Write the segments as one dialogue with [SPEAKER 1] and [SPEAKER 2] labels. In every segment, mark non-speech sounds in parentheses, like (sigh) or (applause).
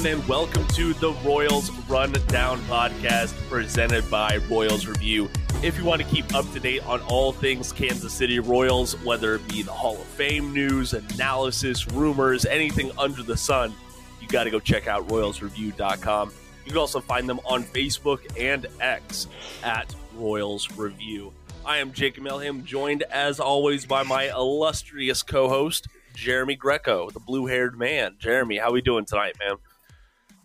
[SPEAKER 1] everyone, and welcome to the Royals Rundown podcast presented by Royals Review. If you want to keep up to date on all things Kansas City Royals, whether it be the Hall of Fame news, analysis, rumors, anything under the sun, you got to go check out royalsreview.com. You can also find them on Facebook and X at Royals Review. I am Jacob Milham, joined as always by my illustrious co host, Jeremy Greco, the blue haired man. Jeremy, how are we doing tonight, man?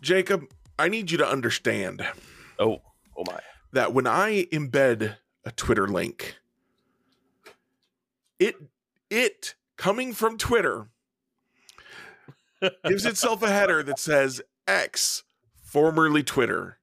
[SPEAKER 2] Jacob, I need you to understand.
[SPEAKER 1] Oh, oh my.
[SPEAKER 2] That when I embed a Twitter link, it it coming from Twitter gives itself a header that says X, formerly Twitter,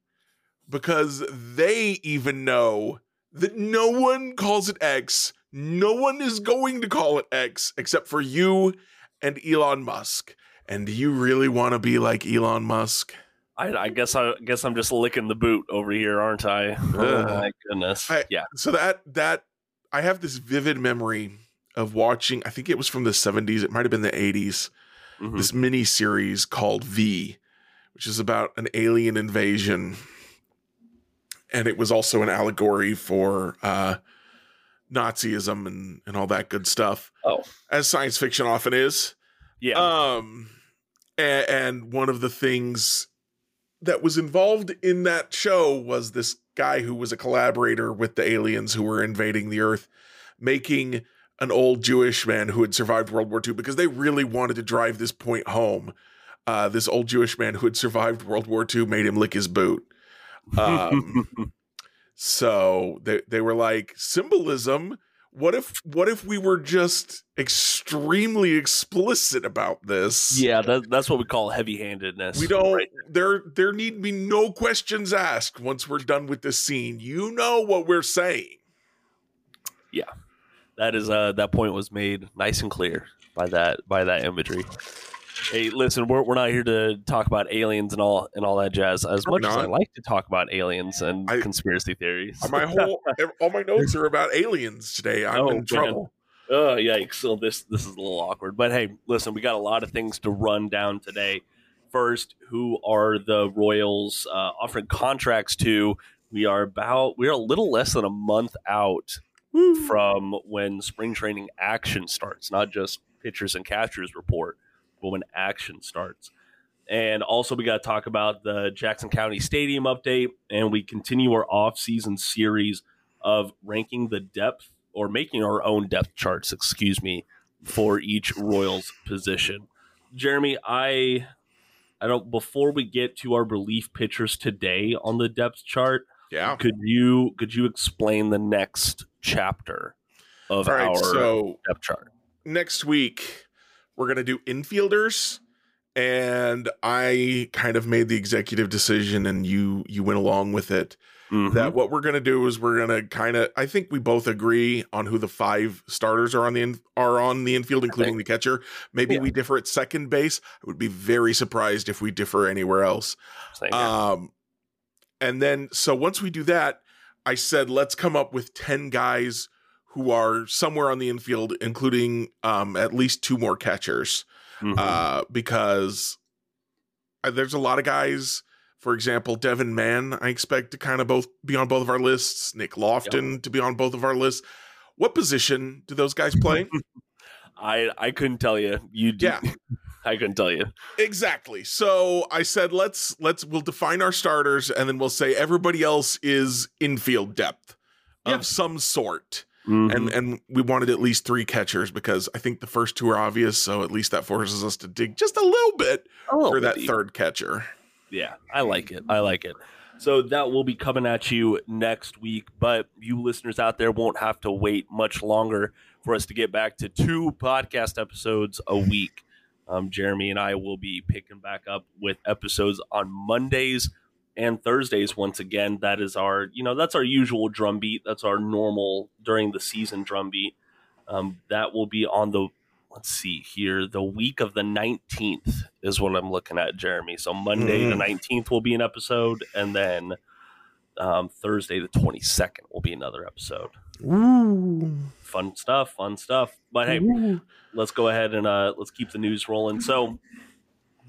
[SPEAKER 2] because they even know that no one calls it X no one is going to call it X except for you and Elon Musk. And do you really want to be like Elon Musk?
[SPEAKER 1] I, I, guess I guess I'm just licking the boot over here, aren't I? (laughs) Oh my goodness! I, yeah.
[SPEAKER 2] So that that I have this vivid memory of watching. I think it was from the 70s. It might have been the 80s. Mm-hmm. This mini series called V, which is about an alien invasion, and it was also an allegory for uh, Nazism and, and all that good stuff.
[SPEAKER 1] Oh,
[SPEAKER 2] as science fiction often is.
[SPEAKER 1] Yeah.
[SPEAKER 2] Um, and, and one of the things that was involved in that show was this guy who was a collaborator with the aliens who were invading the Earth, making an old Jewish man who had survived World War II because they really wanted to drive this point home. Uh, this old Jewish man who had survived World War II made him lick his boot. Um, (laughs) So they they were like symbolism. What if what if we were just extremely explicit about this?
[SPEAKER 1] Yeah, that, that's what we call heavy-handedness.
[SPEAKER 2] We don't right? there there need be no questions asked once we're done with this scene. You know what we're saying.
[SPEAKER 1] Yeah. That is uh that point was made nice and clear by that by that imagery. Hey, listen, we're, we're not here to talk about aliens and all and all that jazz. As much as I like to talk about aliens and I, conspiracy theories,
[SPEAKER 2] my whole all my notes are about aliens today. I'm oh, in trouble.
[SPEAKER 1] Man. Oh yikes! So this this is a little awkward, but hey, listen, we got a lot of things to run down today. First, who are the Royals uh, offering contracts to? We are about we are a little less than a month out Woo. from when spring training action starts, not just pitchers and catchers report when action starts. And also, we got to talk about the Jackson County Stadium update, and we continue our off-season series of ranking the depth or making our own depth charts, excuse me, for each Royals position. Jeremy, I I don't before we get to our relief pitchers today on the depth chart,
[SPEAKER 2] yeah.
[SPEAKER 1] Could you could you explain the next chapter of right, our so depth chart?
[SPEAKER 2] Next week we're going to do infielders and I kind of made the executive decision and you you went along with it. Mm-hmm. that what we're going to do is we're going to kind of I think we both agree on who the five starters are on the in, are on the infield including the catcher. Maybe yeah. we differ at second base. I would be very surprised if we differ anywhere else. Um and then so once we do that I said let's come up with 10 guys who are somewhere on the infield, including um, at least two more catchers, mm-hmm. uh, because there's a lot of guys. For example, Devin Mann, I expect to kind of both be on both of our lists. Nick Loftin yep. to be on both of our lists. What position do those guys play? (laughs)
[SPEAKER 1] I I couldn't tell you. You
[SPEAKER 2] yeah. (laughs)
[SPEAKER 1] I couldn't tell you.
[SPEAKER 2] Exactly. So I said let's let's we'll define our starters and then we'll say everybody else is infield depth yeah. of some sort. Mm-hmm. And and we wanted at least three catchers because I think the first two are obvious, so at least that forces us to dig just a little bit a little for that deep. third catcher.
[SPEAKER 1] Yeah, I like it. I like it. So that will be coming at you next week, but you listeners out there won't have to wait much longer for us to get back to two podcast episodes a week. Um, Jeremy and I will be picking back up with episodes on Mondays and Thursdays once again. That is our, you know, that's our usual drum beat. That's our normal during the season drum beat. Um, that will be on the, let's see here, the week of the 19th is what I'm looking at, Jeremy. So Monday mm. the 19th will be an episode, and then um, Thursday the 22nd will be another episode.
[SPEAKER 2] Ooh.
[SPEAKER 1] Fun stuff, fun stuff. But hey, Ooh. let's go ahead and uh, let's keep the news rolling. So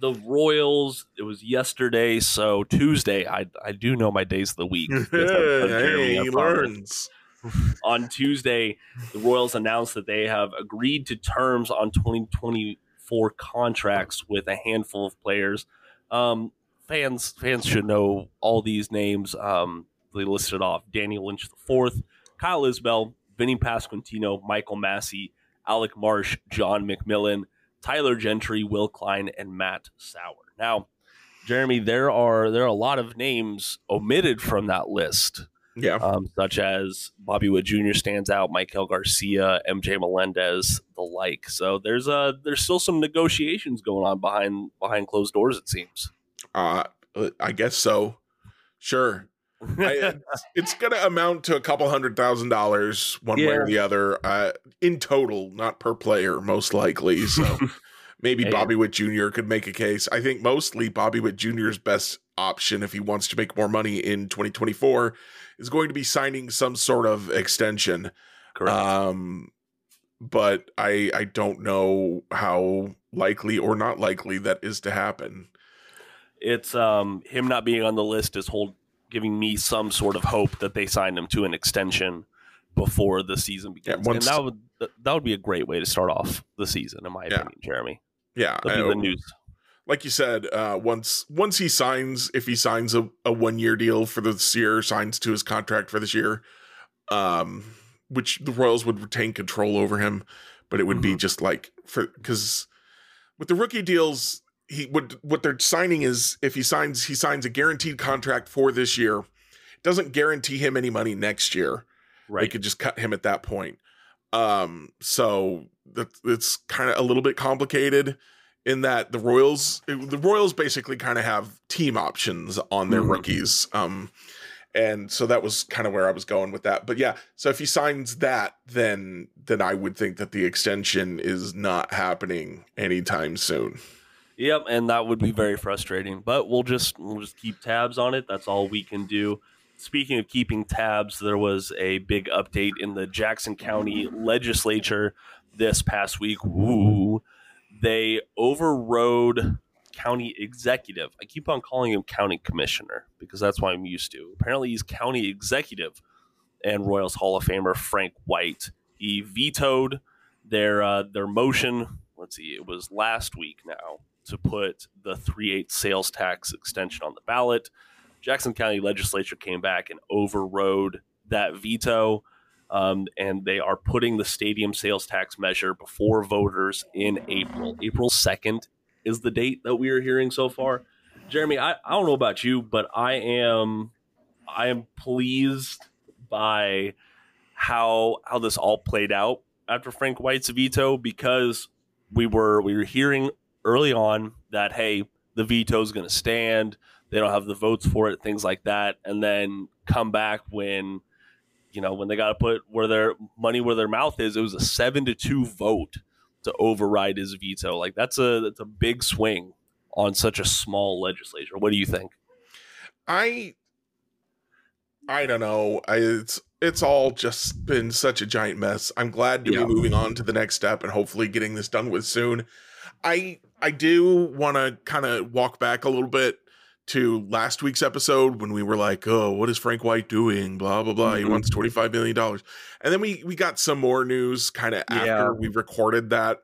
[SPEAKER 1] the Royals. It was yesterday, so Tuesday. I I do know my days of the week. (laughs)
[SPEAKER 2] hey, he learns.
[SPEAKER 1] on Tuesday, the Royals announced that they have agreed to terms on 2024 contracts with a handful of players. Um, fans fans should know all these names. Um, they listed off Daniel Lynch IV, Kyle Isbel, Vinny Pasquantino, Michael Massey, Alec Marsh, John McMillon, Tyler Gentry, Will Klein, and Matt Sauer. Now, Jeremy, there are there are a lot of names omitted from that list.
[SPEAKER 2] Yeah.
[SPEAKER 1] Um, such as Bobby Witt Jr. stands out, Maikel Garcia, MJ Melendez, the like. So there's a there's still some negotiations going on behind behind closed doors. It seems.
[SPEAKER 2] Uh, I guess so. Sure. I, (laughs) it's, going to amount to a couple hundred thousand dollars one yeah. way or the other uh, in total, not per player, most likely. So (laughs) maybe hey. Bobby Witt Jr. could make a case. I think mostly Bobby Witt Jr.'s best option if he wants to make more money in 2024 is going to be signing some sort of extension.
[SPEAKER 1] Correct.
[SPEAKER 2] Um, but I I don't know how likely or not likely that is to happen.
[SPEAKER 1] It's um him not being on the list is hold giving me some sort of hope that they signed him to an extension before the season begins. Yeah, once, and that would that would be a great way to start off the season, in my yeah. opinion, Jeremy.
[SPEAKER 2] Yeah,
[SPEAKER 1] the news.
[SPEAKER 2] Like you said, uh, once once he signs, if he signs a, a one year deal for this year, signs to his contract for this year, um, which the Royals would retain control over him, but it would mm-hmm. be just like for because with the rookie deals, he would what they're signing is if he signs he signs a guaranteed contract for this year, it doesn't guarantee him any money next year. Right. They could just cut him at that point. Um, so that it's kind of a little bit complicated in that the Royals the Royals basically kind of have team options on their mm-hmm. rookies. Um, and so that was kind of where I was going with that. But yeah, so if he signs that, then then I would think that the extension is not happening anytime soon.
[SPEAKER 1] Yep, and that would be very frustrating. But we'll just we'll just keep tabs on it. That's all we can do. Speaking of keeping tabs, there was a big update in the Jackson County legislature this past week. Ooh, they overrode county executive. I keep on calling him county commissioner because that's what I'm used to. Apparently, he's county executive and Royals Hall of Famer Frank White. He vetoed their uh, their motion. Let's see, it was last week now to put the 3 8 sales tax extension on the ballot. Jackson County Legislature came back and overrode that veto. Um, and they are putting the stadium sales tax measure before voters in April. April 2nd is the date that we are hearing so far. Jeremy, I, I don't know about you, but I am I am pleased by how how this all played out after Frank White's veto because we were we were hearing early on that hey, the veto is going to stand. They don't have the votes for it, things like that, and then come back when you know when they got to put where their money where their mouth is. It was a seven to two vote to override his veto. Like that's a that's a big swing on such a small legislature. What do you think?
[SPEAKER 2] I I don't know. I, it's it's all just been such a giant mess. I'm glad to yeah. be moving on to the next step and hopefully getting this done with soon. I I do want to kind of walk back a little bit to last week's episode when we were like, "Oh, what is Frank White doing?" Blah blah blah. Mm-hmm. He wants twenty five million dollars, and then we we got some more news kind of after yeah. we recorded that.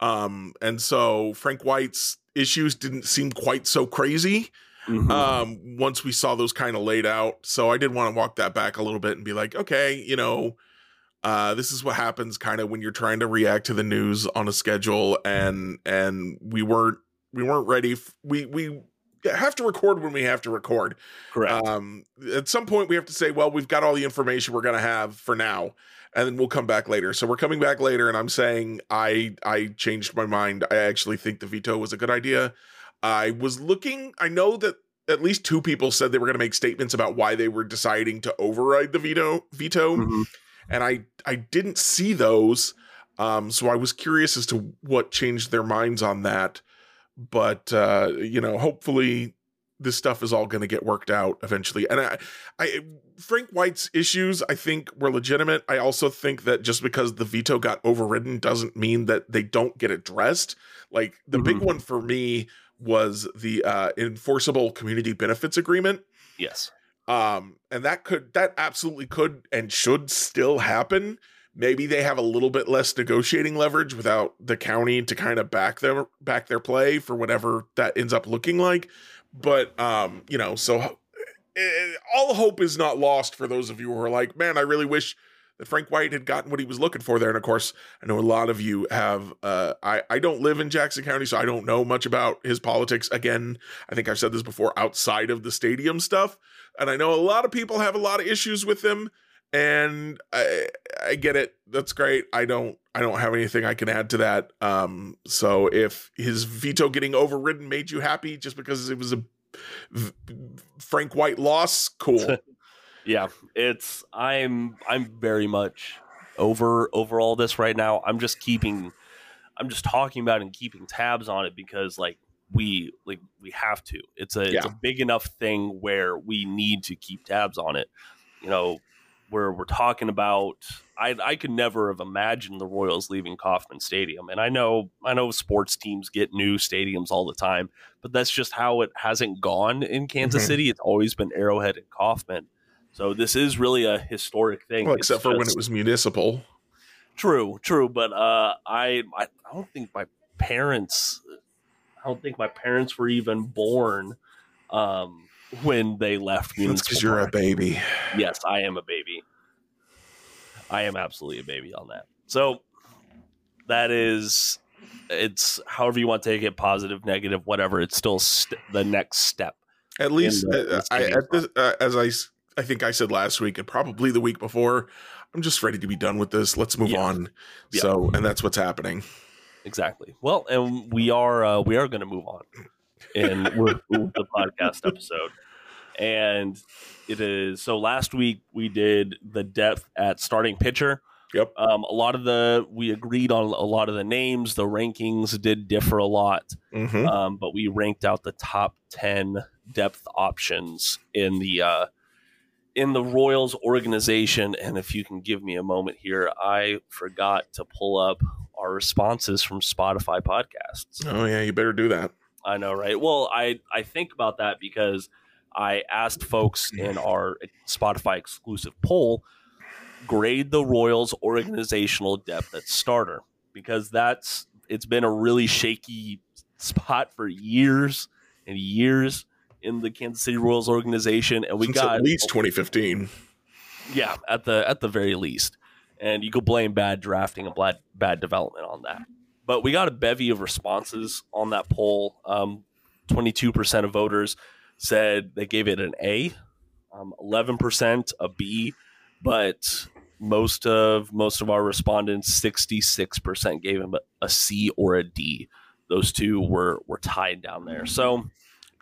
[SPEAKER 2] Um, and so Frank White's issues didn't seem quite so crazy. Mm-hmm. Um, once we saw those kind of laid out, so I did want to walk that back a little bit and be like, okay, you know, uh, this is what happens kind of when you're trying to react to the news on a schedule, and and we weren't we weren't ready. F- we we have to record when we have to record.
[SPEAKER 1] Correct.
[SPEAKER 2] Um, at some point, we have to say, well, we've got all the information we're going to have for now, and then we'll come back later. So we're coming back later, and I'm saying I I changed my mind. I actually think the veto was a good idea. I was looking. I know that at least two people said they were going to make statements about why they were deciding to override the veto veto, mm-hmm. And I I didn't see those. Um, so I was curious as to what changed their minds on that but uh, you know, hopefully this stuff is all going to get worked out eventually. And I, I, Frank White's issues, I think, were legitimate. I also think that just because the veto got overridden doesn't mean that they don't get addressed. Like the mm-hmm. big one for me was the uh, enforceable community benefits agreement.
[SPEAKER 1] Yes.
[SPEAKER 2] Um, and that could that absolutely could and should still happen. Maybe they have a little bit less negotiating leverage without the county to kind of back their back their play for whatever that ends up looking like. But um, you know, so uh, all hope is not lost for those of you who are like, man, I really wish that Frank White had gotten what he was looking for there. And of course, I know a lot of you have. Uh, I I don't live in Jackson County, so I don't know much about his politics. Again, I think I've said this before outside of the stadium stuff, and I know a lot of people have a lot of issues with him. And I I get it. That's great. I don't I don't have anything I can add to that. Um, so if his veto getting overridden made you happy just because it was a Frank White loss, cool. (laughs)
[SPEAKER 1] yeah, it's I'm I'm very much over over all this right now. I'm just keeping I'm just talking about and keeping tabs on it because like we like we have to. It's a yeah. it's a big enough thing where we need to keep tabs on it. You know, where we're talking about I I could never have imagined the Royals leaving Kauffman Stadium. And I know I know sports teams get new stadiums all the time, but that's just how it hasn't gone in Kansas mm-hmm. City. It's always been Arrowhead and Kauffman. So this is really a historic thing.
[SPEAKER 2] Well, except it's for just, when it was municipal.
[SPEAKER 1] True, true, but uh, I I don't think my parents I don't think my parents were even born um, when they left.
[SPEAKER 2] That's because you're a baby.
[SPEAKER 1] Yes, I am a baby. I am absolutely a baby on that. So that is, it's however you want to take it, positive, negative, whatever. It's still st- the next step.
[SPEAKER 2] At least, the, uh, I, at this, uh, as I, I think I said last week and probably the week before, I'm just ready to be done with this. Let's move yeah. on. Yeah. So, and that's what's happening.
[SPEAKER 1] Exactly. Well, and we are uh, we are going to move on and (laughs) with, the podcast episode and it is so last week we did the depth at starting pitcher.
[SPEAKER 2] Yep.
[SPEAKER 1] Um, a lot of the we agreed on a lot of the names. The rankings did differ a lot, mm-hmm. um, but we ranked out the top ten depth options in the uh, in the Royals organization. And if you can give me a moment here, I forgot to pull up our responses from Spotify podcasts.
[SPEAKER 2] Oh yeah, you better do that.
[SPEAKER 1] I know, right? Well, I I think about that because I asked folks in our Spotify exclusive poll grade the Royals organizational depth at starter because that's it's been a really shaky spot for years and years in the Kansas City Royals organization and we Since got
[SPEAKER 2] at least 2015.
[SPEAKER 1] Yeah, at the at the very least. And you could blame bad drafting and bad bad development on that. But we got a bevy of responses on that poll. Um, 22% of voters said they gave it an A, um, 11% a B, but most of most of our respondents, 66% gave him a, a C or a D. Those two were were tied down there. So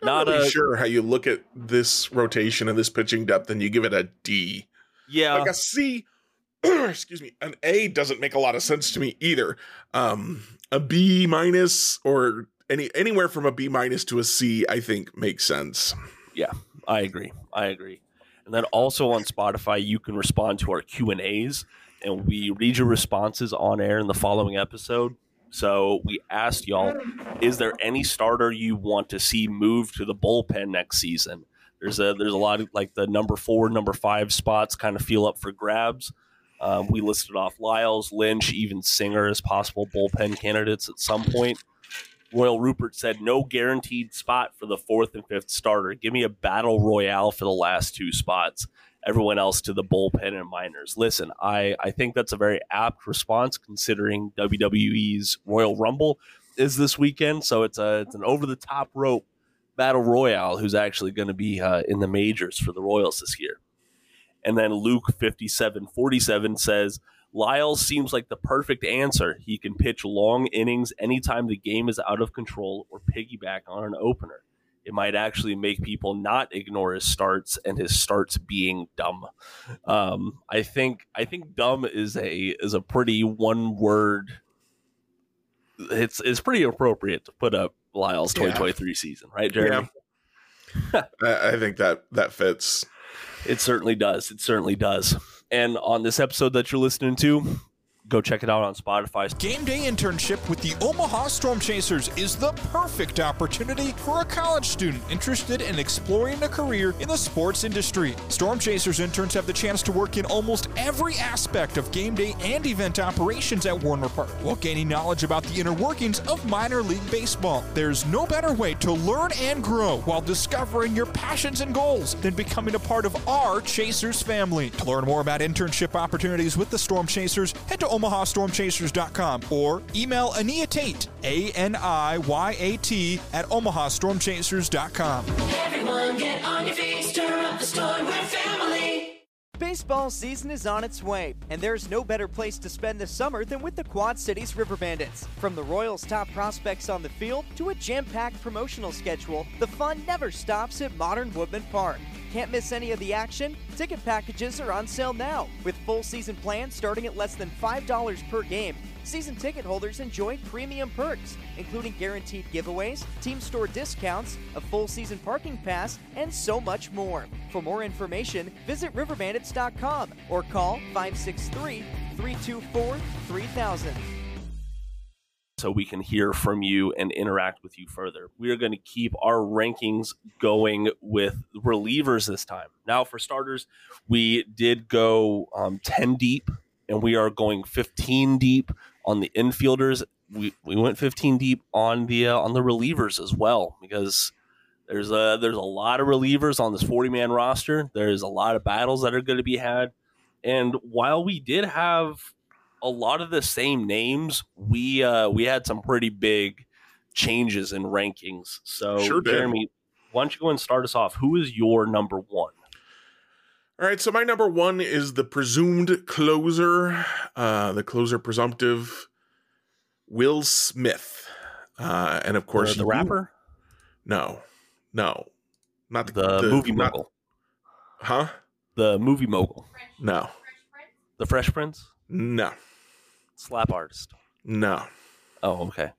[SPEAKER 2] not, not really a, sure how you look at this rotation and this pitching depth and you give it a D.
[SPEAKER 1] Yeah.
[SPEAKER 2] Like a C (clears throat) excuse me, an A doesn't make a lot of sense to me either. Um, a B minus or any anywhere from a B minus to a C, I think makes sense.
[SPEAKER 1] Yeah, I agree. I agree. And then also on Spotify, you can respond to our Q and A's, and we read your responses on air in the following episode. So we asked y'all, is there any starter you want to see move to the bullpen next season? There's a there's a lot of like the number four, number five spots kind of feel up for grabs. Um, we listed off Lyles, Lynch, even Singer as possible bullpen candidates at some point. Royal Rupert said, no guaranteed spot for the fourth and fifth starter. Give me a battle royale for the last two spots. Everyone else to the bullpen and minors. Listen, I, I think that's a very apt response considering WWE's Royal Rumble is this weekend. So it's a it's an over the top rope battle royale who's actually going to be uh, in the majors for the Royals this year. And then Luke fifty seven forty seven says, Lyles seems like the perfect answer. He can pitch long innings anytime the game is out of control or piggyback on an opener. It might actually make people not ignore his starts and his starts being dumb. Um, I think I think dumb is a is a pretty one word. It's it's pretty appropriate to put up Lyles' 2023 yeah. season, right, Jeremy?
[SPEAKER 2] Yeah. (laughs) I think that that fits.
[SPEAKER 1] It certainly does. It certainly does. And on this episode that you're listening to, Go check it out on Spotify.
[SPEAKER 3] Game day internship with the Omaha Storm Chasers is the perfect opportunity for a college student interested in exploring a career in the sports industry. Storm Chasers interns have the chance to work in almost every aspect of game day and event operations at Werner Park while gaining knowledge about the inner workings of minor league baseball. There's no better way to learn and grow while discovering your passions and goals than becoming a part of our Chasers family. To learn more about internship opportunities with the Storm Chasers, head to omahastormchasers.com or email Aniya Tate, A N I Y A T, at omahastormchasers.com.
[SPEAKER 4] Everyone get on your feet, stir up the storm, we're family.
[SPEAKER 5] Baseball season is on its way, and there's no better place to spend the summer than with the Quad Cities River Bandits. From the Royals' top prospects on the field to a jam packed promotional schedule, the fun never stops at Modern Woodmen Park. Can't miss any of the action? Ticket packages are on sale now, with full season plans starting at less than $5 per game. Season ticket holders enjoy premium perks, including guaranteed giveaways, team store discounts, a full season parking pass, and so much more. For more information, visit riverbandits.com or call 563 324 3000
[SPEAKER 1] so we can hear from you and interact with you further. We are going to keep our rankings going with relievers this time. Now, for starters, we did go um, 10 deep and we are going 15 deep on the infielders. We, we went 15 deep on the uh, on the relievers as well because there's a there's a lot of relievers on this 40 man roster. There's a lot of battles that are going to be had. And while we did have a lot of the same names, we uh, we had some pretty big changes in rankings. So,
[SPEAKER 2] Sure.
[SPEAKER 1] Jeremy, why don't you go and start us off? Who is your number one?
[SPEAKER 2] All right, so my number one is the presumed closer, uh, the closer presumptive, Will Smith, uh, and of course
[SPEAKER 1] the, the rapper,
[SPEAKER 2] No, no, not the,
[SPEAKER 1] the, movie
[SPEAKER 2] not-
[SPEAKER 1] mogul,
[SPEAKER 2] Huh?
[SPEAKER 1] the movie mogul,
[SPEAKER 2] No,
[SPEAKER 1] the Fresh Prince,
[SPEAKER 2] no,
[SPEAKER 1] slap artist.
[SPEAKER 2] no,
[SPEAKER 1] Oh, okay.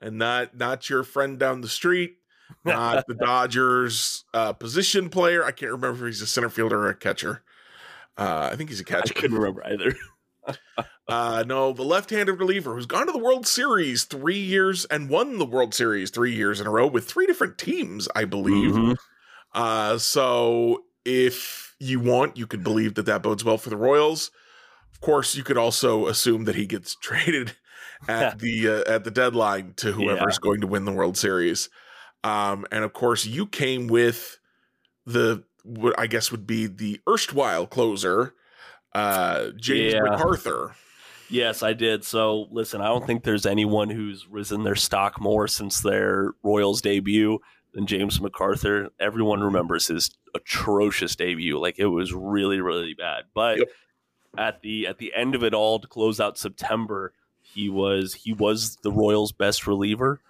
[SPEAKER 2] and not not your friend down the street, not the (laughs) Dodgers uh, position player. I can't remember if he's a center fielder or a catcher. Uh, I think he's a catcher.
[SPEAKER 1] I couldn't remember either. (laughs)
[SPEAKER 2] Uh, no, the left-handed reliever who's gone to the World Series three years and won the World Series three years in a row with three different teams, I believe.
[SPEAKER 1] Mhm.
[SPEAKER 2] Uh, so if you want, you could believe that that bodes well for the Royals. Of course, you could also assume that he gets (laughs) traded at the uh, at the deadline to whoever's going to win the World Series. Um, and of course, you came with the what I guess would be the erstwhile closer, uh, James
[SPEAKER 1] Yeah.
[SPEAKER 2] McArthur.
[SPEAKER 1] Yes, I did. So, listen, I don't think there's anyone who's risen their stock more since their Royals debut than James McArthur. Everyone remembers his atrocious debut. Like it was really, really bad. But
[SPEAKER 2] Yep.
[SPEAKER 1] At the at the end of it all, to close out September, he was he was the Royals' best reliever.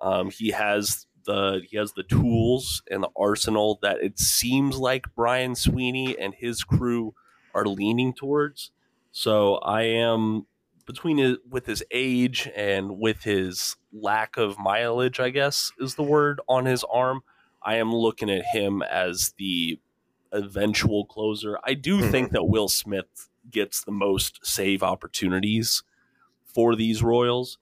[SPEAKER 1] Um, he has the he has the tools and the arsenal that it seems like Brian Sweeney and his crew are leaning towards. So I am between his, with his age and with his lack of mileage, I guess is the word on his arm. I am looking at him as the eventual closer. I do
[SPEAKER 2] Mhm.
[SPEAKER 1] think that Will Smith gets the most save opportunities for these Royals,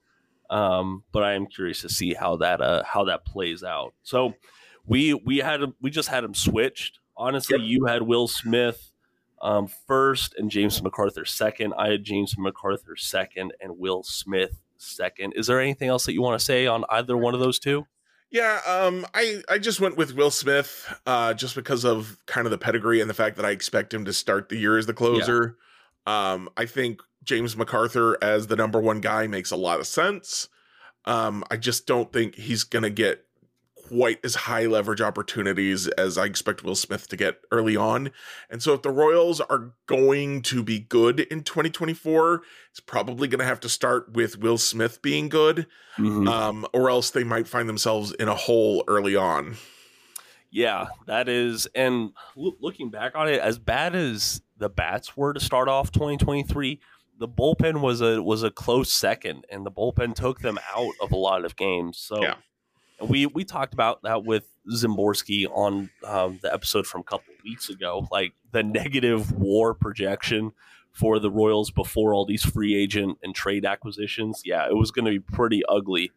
[SPEAKER 1] um, but I am curious to see how that uh, how that plays out. So we we had we just had him switched. Honestly,
[SPEAKER 2] Yep.
[SPEAKER 1] you had Will Smith um, first and James McArthur second. I had James McArthur second and Will Smith second. Is there anything else that you want to say on either one of those two?
[SPEAKER 2] Yeah, um, I I just went with Will Smith, uh, just because of kind of the pedigree and the fact that I expect him to start the year as the closer. Um, I think James McArthur as the number one guy makes a lot of sense. Um, I just don't think he's gonna get quite as high leverage opportunities as I expect Will Smith to get early on. And so if the Royals are going to be good in 2024, it's probably gonna have to start with Will Smith being good um, or else they might find themselves in a hole early on.
[SPEAKER 1] Yeah, that is. And loo- looking back on it, as bad as the bats were to start off 2023, the bullpen was a was a close second, and the bullpen took them out of a lot of games. So,
[SPEAKER 2] Yeah.
[SPEAKER 1] we we talked about that with Szymborski on um, the episode from a couple of weeks ago, like the negative WAR projection for the Royals before all these free agent and trade acquisitions, yeah, it was going to be pretty ugly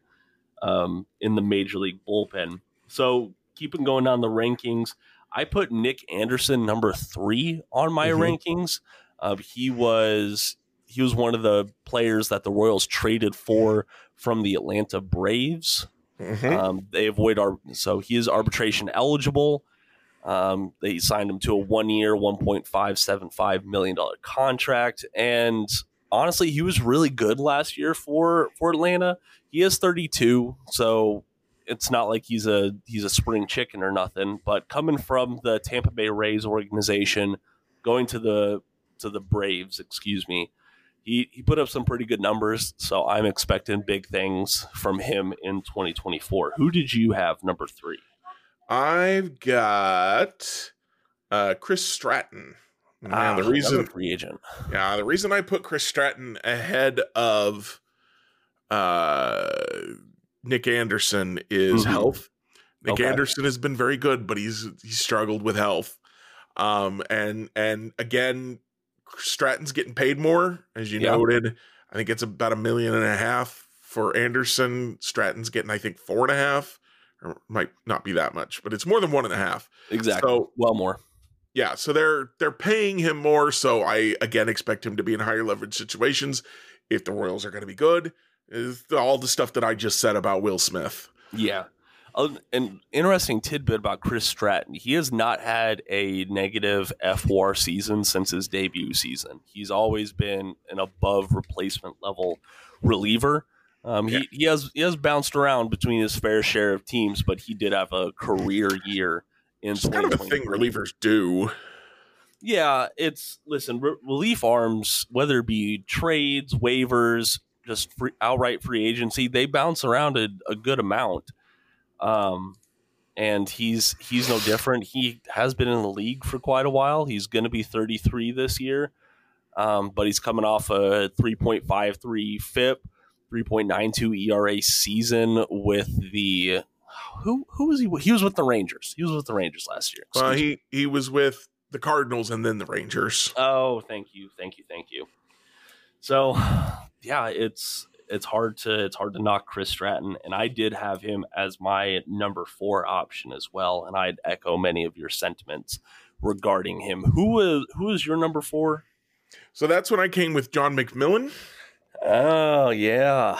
[SPEAKER 1] um, in the major league bullpen. So keeping going down the rankings, I put Nick Anderson number three on my
[SPEAKER 2] Mhm.
[SPEAKER 1] rankings. Uh, he was he was one of the players that the Royals traded for from the Atlanta Braves.
[SPEAKER 2] Mhm.
[SPEAKER 1] Um, they avoid our so he is arbitration eligible. Um, they signed him to a one-year, one point five seven five million dollar contract, and honestly, he was really good last year for for Atlanta. He is thirty two, so it's not like he's a he's a spring chicken or nothing. But coming from the Tampa Bay Rays organization, going to the to the Braves, excuse me, he he put up some pretty good numbers. So I'm expecting big things from him in 2024. Who did you have number three?
[SPEAKER 2] I've got uh, Chris Stratton. Man,
[SPEAKER 1] Ah,
[SPEAKER 2] the reason,
[SPEAKER 1] free agent.
[SPEAKER 2] yeah, the reason I put Chris Stratton ahead of uh, Nick Anderson is
[SPEAKER 1] Mhm.
[SPEAKER 2] health. Nick
[SPEAKER 1] Okay.
[SPEAKER 2] Anderson has been very good, but he's he's struggled with health. Um, and and again, Stratton's getting paid more, as you
[SPEAKER 1] Yeah.
[SPEAKER 2] noted. I think it's about a million and a half for Anderson. Stratton's getting, I think, four and a half, or might not be that much, but it's more than one and a half.
[SPEAKER 1] Exactly.
[SPEAKER 2] So
[SPEAKER 1] well more.
[SPEAKER 2] yeah, so they're they're paying him more. So I again expect him to be in higher leverage situations if the Royals are going to be good. Is all the stuff that I just said about Will Smith.
[SPEAKER 1] Yeah. Uh, An interesting tidbit about Chris Stratton. He has not had a negative FWAR season since his debut season. He's always been an above replacement level reliever. Um,
[SPEAKER 2] Yeah.
[SPEAKER 1] he, he has he has bounced around between his fair share of teams, but he did have a career year in
[SPEAKER 2] It's kind of a thing relievers do.
[SPEAKER 1] Yeah, it's listen, re- relief arms, whether it be trades, waivers, just free, outright free agency, they bounce around a, a good amount. Um, and he's he's no different. He has been in the league for quite a while. He's going to be 33 this year, um, but he's coming off a 3.53 FIP, 3.92 ERA season with the who who was he? He was with the Rangers. He was with the Rangers last year.
[SPEAKER 2] Well,
[SPEAKER 1] Excuse me.
[SPEAKER 2] he he was with the Cardinals and then the Rangers.
[SPEAKER 1] Oh, thank you, thank you, thank you. So, yeah, it's it's hard to it's hard to knock Chris Stratton, and I did have him as my number four option as well, and I'd echo many of your sentiments regarding him. Who was who your number four?
[SPEAKER 2] So that's when I came with John McMillon,
[SPEAKER 1] Oh yeah,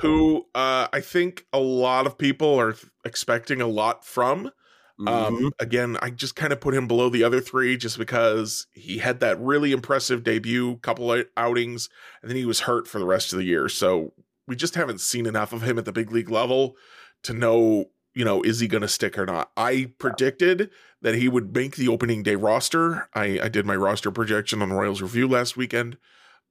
[SPEAKER 2] who uh, I think a lot of people are expecting a lot from.
[SPEAKER 1] Mhm.
[SPEAKER 2] Um, again, I just kind of put him below the other three just because he had that really impressive debut, couple of outings, and then he was hurt for the rest of the year. So we just haven't seen enough of him at the big league level to know, you know, is he going to stick or not? I predicted that he would make the opening day roster. I, I did my roster projection on Royals Review last weekend.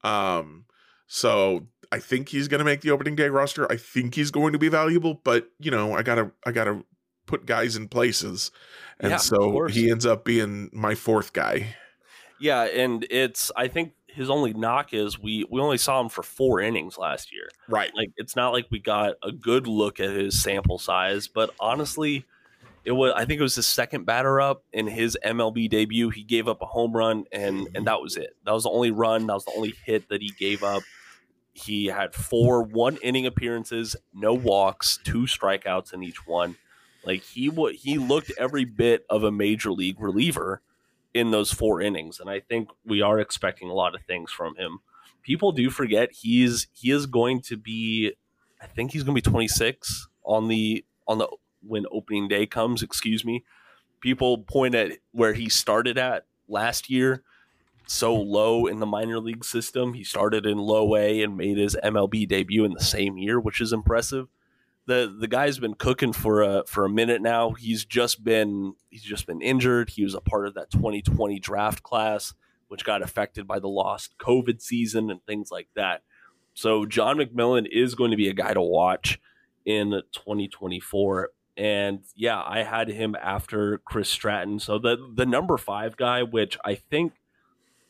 [SPEAKER 2] Um, so I think he's going to make the opening day roster. I think he's going to be valuable, but you know, I gotta, I gotta put guys in places, and
[SPEAKER 1] Yeah,
[SPEAKER 2] so he ends up being my fourth guy.
[SPEAKER 1] yeah, and it's I think his only knock is we we only saw him for four innings last year.
[SPEAKER 2] Right.
[SPEAKER 1] like it's not like we got a good look at his sample size but honestly it was i think it was his second batter up in his mlb debut he gave up a home run and and that was it that was the only run that was the only hit that he gave up he had four one inning appearances no walks two strikeouts in each one like he wa he looked every bit of a major league reliever in those four innings and i think we are expecting a lot of things from him people do forget he's he is going to be I think he's going to be 26 on the on the when opening day comes, excuse me. People point at where he started at last year so low in the minor league system. He started in low A and made his MLB debut in the same year, which is impressive. The the guy's been cooking for a for a minute now. He's just been he's just been injured. He was a part of that 2020 draft class which got affected by the lost COVID season and things like that. So John McMillon is going to be a guy to watch in 2024. And yeah, I had him after Chris Stratton. So the the number five guy, which I think,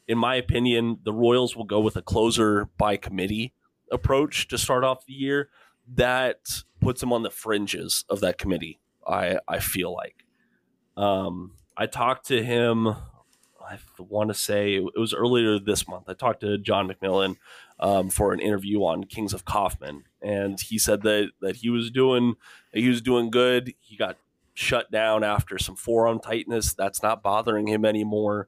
[SPEAKER 1] in my opinion, the Royals will go with a closer by committee approach to start off the year. That puts him on the fringes of that committee. I I feel like. Um, I talked to him I want to say it was earlier this month. I talked to John McMillon um, for an interview on Kings of Kauffman, and he said that that he was doing he was doing good. He got shut down after some forearm tightness. That's not bothering him anymore.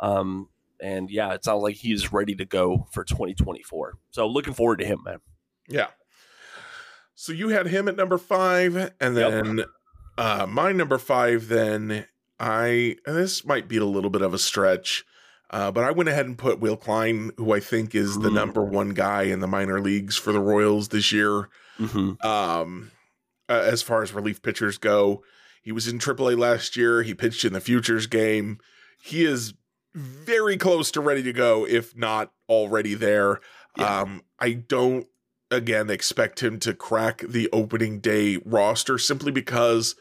[SPEAKER 1] Um, and yeah, it sounds like he's ready to go for 2024. So looking forward to him, man.
[SPEAKER 2] Yeah. So you had him at number five, and then yep. uh, my number five. Then I this might be a little bit of a stretch, uh, but I went ahead and put Will Klein, who I think is the mm. number one guy in the minor leagues for the Royals this year. Mm-hmm. Um, uh, as far as relief pitchers go, he was in AAA last year. He pitched in the Futures game. He is very close to ready to go, if not already there. Yeah. Um, I don't again expect him to crack the opening day roster simply because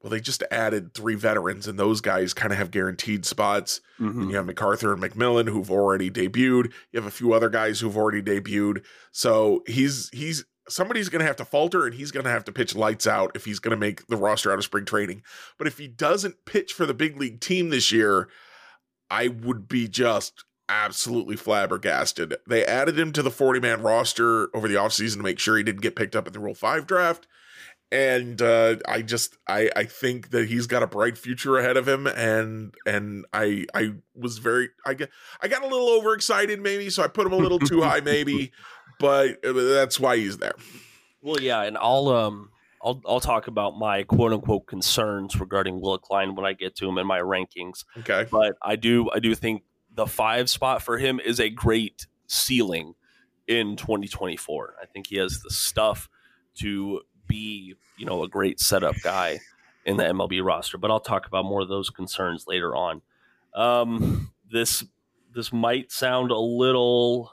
[SPEAKER 2] well they just added three veterans and those guys kind of have guaranteed spots. Mm-hmm. you have mcarthur and mcmillon who've already debuted. You have a few other guys who've already debuted. So he's he's somebody's going to have to falter and he's going to have to pitch lights out if he's going to make the roster out of spring training. But if he doesn't pitch for the big league team this year i would be just absolutely flabbergasted. They added him to the 40 man roster over the offseason to make sure he didn't get picked up in the Rule 5 draft. And uh, I just I I think that he's got a bright future ahead of him, and and I I was very I get I got a little overexcited maybe, so I put him a little too high maybe, (laughs) but that's why he's there.
[SPEAKER 1] Well, yeah, and I'll um I'll I'll talk about my quote unquote concerns regarding Will Klein when I get to him in my rankings.
[SPEAKER 2] Okay,
[SPEAKER 1] but I do I do think the five spot for him is a great ceiling in 2024. I think he has the stuff to be, you know, a great setup guy in the MLB roster. But I'll talk about more of those concerns later on. Um, this this might sound a little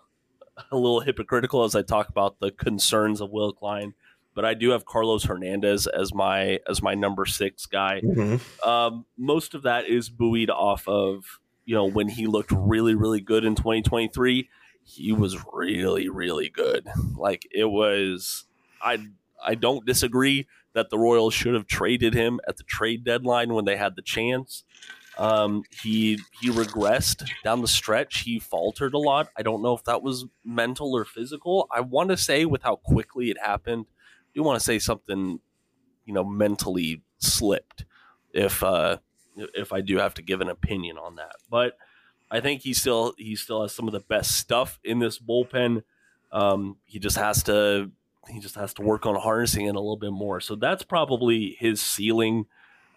[SPEAKER 1] a little hypocritical as I talk about the concerns of Will Klein, but I do have Carlos Hernandez as my as my number six guy. Mm-hmm. Um, most of that is buoyed off of you know, when he looked really, really good in 2023, he was really, really good. Like it was, I, I don't disagree that the Royals should have traded him at the trade deadline when they had the chance. Um, he he regressed down the stretch. He faltered a lot. I don't know if that was mental or physical. I want to say with how quickly it happened, I do want to say something, you know, mentally slipped. If uh, if I do have to give an opinion on that. But I think he still he still has some of the best stuff in this bullpen. Um, he just has to he just has to work on harnessing it a little bit more. So that's probably his ceiling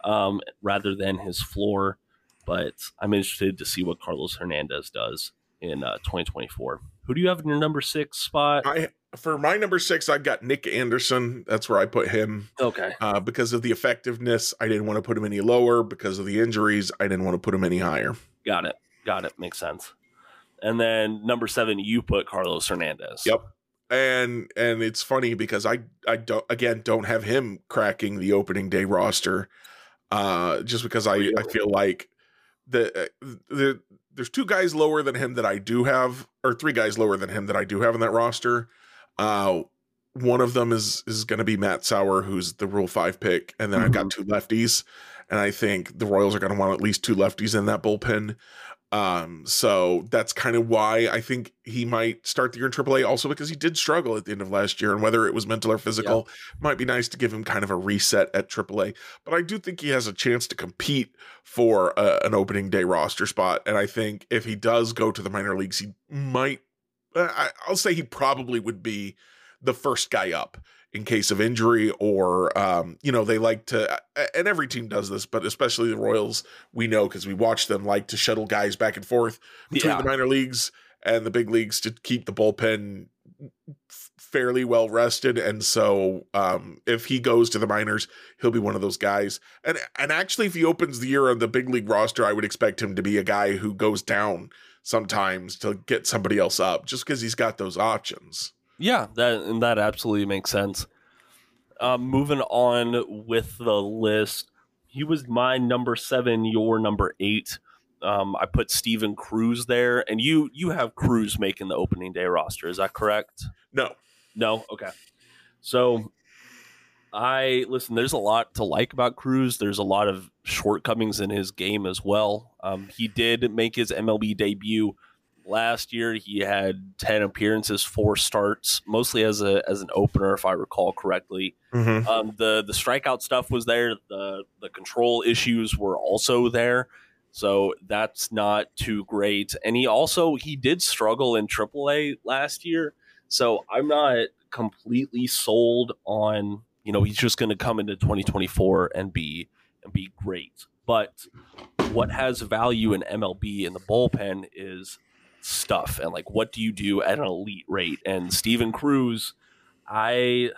[SPEAKER 1] um, rather than his floor. But I'm interested to see what Carlos Hernandez does in uh, 2024. Who do you have in your number six spot?
[SPEAKER 2] I for my number six, I've got Nick Anderson. That's where I put him.
[SPEAKER 1] Okay.
[SPEAKER 2] Uh, because of the effectiveness, I didn't want to put him any lower. Because of the injuries, I didn't want to put him any higher.
[SPEAKER 1] Got it. Got it. Makes sense. And then number seven, you put Carlos Hernandez.
[SPEAKER 2] Yep. And and it's funny because I I don't again don't have him cracking the opening day roster, uh, just because I I feel like the uh, the there's two guys lower than him that I do have, or three guys lower than him that I do have in that roster. Uh, one of them is is going to be Matt Sauer, who's the Rule Five pick, and then mm-hmm. I've got mm-hmm. two lefties, and I think the Royals are going to want at least two lefties in that bullpen. Um, so that's kind of why I think he might start the year in AAA. Also, because he did struggle at the end of last year, and whether it was mental or physical, might be nice to give him kind of a reset at AAA. But I do think he has a chance to compete for uh, an opening day roster spot, and I think if he does go to the minor leagues, he might. Uh, I'll say he probably would be the first guy up in case of injury or um, you know they like to and every team does this but especially the royals we know because we watch them like to shuttle guys back and forth between yeah. the minor leagues and the big leagues to keep the bullpen fairly well rested and so um, if he goes to the minors he'll be one of those guys and and actually if he opens the year on the big league roster i would expect him to be a guy who goes down sometimes to get somebody else up just because he's got those options
[SPEAKER 1] yeah, that and that absolutely makes sense. Um, moving on with the list, he was my number seven, your number eight. Um, I put Steven Cruz there, and you you have Cruz making the opening day roster. Is that correct?
[SPEAKER 2] No,
[SPEAKER 1] no. Okay, so I listen. There's a lot to like about Cruz. There's a lot of shortcomings in his game as well. Um, he did make his MLB debut last year. He had ten appearances, four starts, mostly as a as an opener, if I recall correctly.
[SPEAKER 2] Mhm.
[SPEAKER 1] Um, the the strikeout stuff was there. The the control issues were also there. So that's not too great. And he also he did struggle in AAA last year. So I'm not completely sold on you know he's just going to come into 2024 and be and be great. But what has value in MLB in the bullpen is stuff and like what do you do at an elite rate? And Steven Cruz, I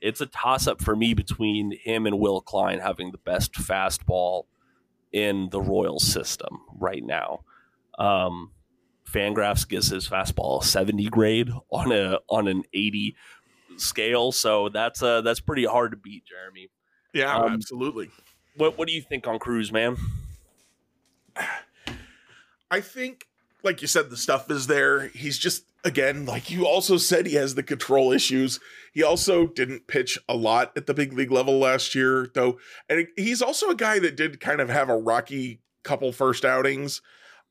[SPEAKER 1] it's a toss up for me between him and Will Klein having the best fastball in the Royal system right now. Um, Fangraphs gives his fastball a 70 grade on a on an 80 scale, so that's uh that's pretty hard to beat, Jeremy.
[SPEAKER 2] Yeah,
[SPEAKER 1] Um,
[SPEAKER 2] absolutely.
[SPEAKER 1] What what do you think on Cruz, man?
[SPEAKER 2] I think, like you said, the stuff is there. He's just, again, like you also said, he has the control issues. He also didn't pitch a lot at the big league level last year, though. And he's also a guy that did kind of have a rocky couple first outings,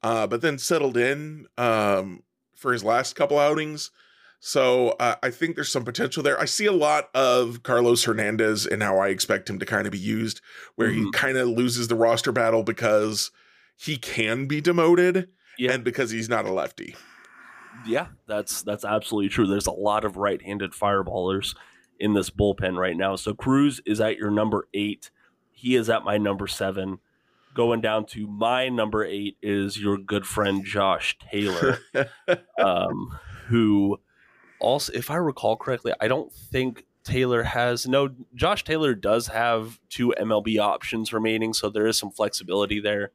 [SPEAKER 2] uh, but then settled in um, for his last couple outings. So uh, I think there's some potential there. I see a lot of Carlos Hernandez and how I expect him to kind of be used, where he
[SPEAKER 1] Mhm.
[SPEAKER 2] kind of loses the roster battle because he can be demoted
[SPEAKER 1] Yeah.
[SPEAKER 2] and because he's not a lefty.
[SPEAKER 1] Yeah, that's that's absolutely true. There's a lot of right-handed fireballers in this bullpen right now. So Cruz is at your number eight. He is at my number seven. Going down to my number eight is your good friend Josh Taylor, (laughs) um, who also, if I recall correctly, I don't think Taylor has no. Josh Taylor does have two MLB options remaining, so there is some flexibility there.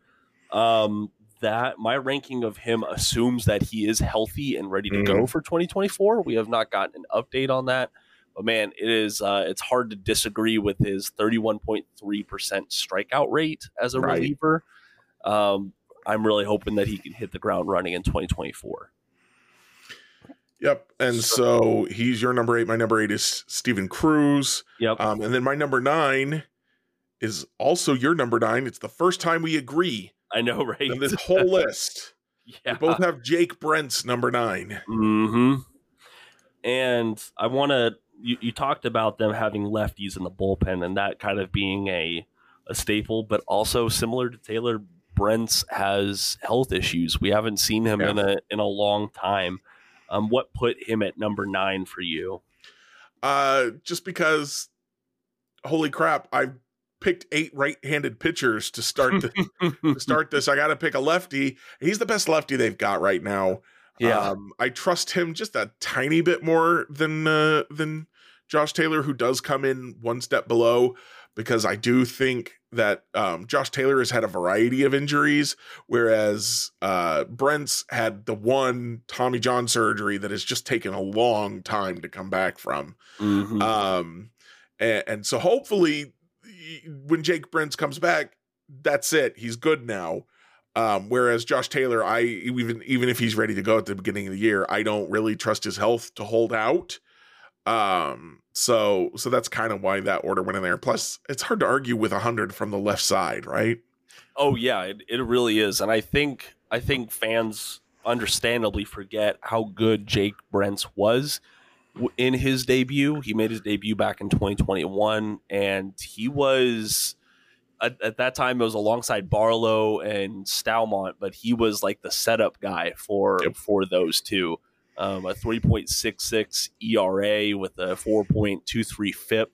[SPEAKER 1] Um, that my ranking of him assumes that he is healthy and ready to go for 2024. We have not gotten an update on that, but man, it is uh, it's hard to disagree with his 31.3 percent strikeout rate as a
[SPEAKER 2] Right.
[SPEAKER 1] reliever. Um, I'm really hoping that he can hit the ground running in 2024.
[SPEAKER 2] Yep. And so he's your number eight. My number eight is Steven Cruz.
[SPEAKER 1] Yep.
[SPEAKER 2] Um, and then my number nine is also your number nine. It's the first time we agree
[SPEAKER 1] I know, (laughs) right?
[SPEAKER 2] in this whole list. (laughs)
[SPEAKER 1] yeah.
[SPEAKER 2] We both have Jake Brentz number nine.
[SPEAKER 1] Mm-hmm. And I want to. You, you talked about them having lefties in the bullpen and that kind of being a a staple, but also similar to Taylor, Brentz has health issues. We haven't seen him
[SPEAKER 2] Yeah.
[SPEAKER 1] in a in a long time. Um, what put him at number nine for you?
[SPEAKER 2] Uh, just because, holy crap, I picked eight right-handed pitchers to start the, to (laughs) start this. I got to pick a lefty. He's the best lefty they've got right now.
[SPEAKER 1] yeah,
[SPEAKER 2] Um, I trust him just a tiny bit more than uh, than Josh Taylor, who does come in one step below, because I do think that um, Josh Taylor has had a variety of injuries, whereas uh, Brentz had the one Tommy John surgery that has just taken a long time to come back from.
[SPEAKER 1] Mhm.
[SPEAKER 2] Um, and, and so hopefully, when Jake Brentz comes back, that's it. He's good now. Um, whereas Josh Taylor, I even even if he's ready to go at the beginning of the year, I don't really trust his health to hold out. Um, so so that's kind of why that order went in there. Plus, it's hard to argue with a hundred from the left side, right?
[SPEAKER 1] Oh yeah, it, it really is, and I think I think fans understandably forget how good Jake Brentz was in his debut. He made his debut back in 2021, and he was at, at that time it was alongside Barlow and Staumont, but he was like the setup guy for
[SPEAKER 2] Yep.
[SPEAKER 1] for those two. Um, a 3.66 ERA with a 4.23 FIP.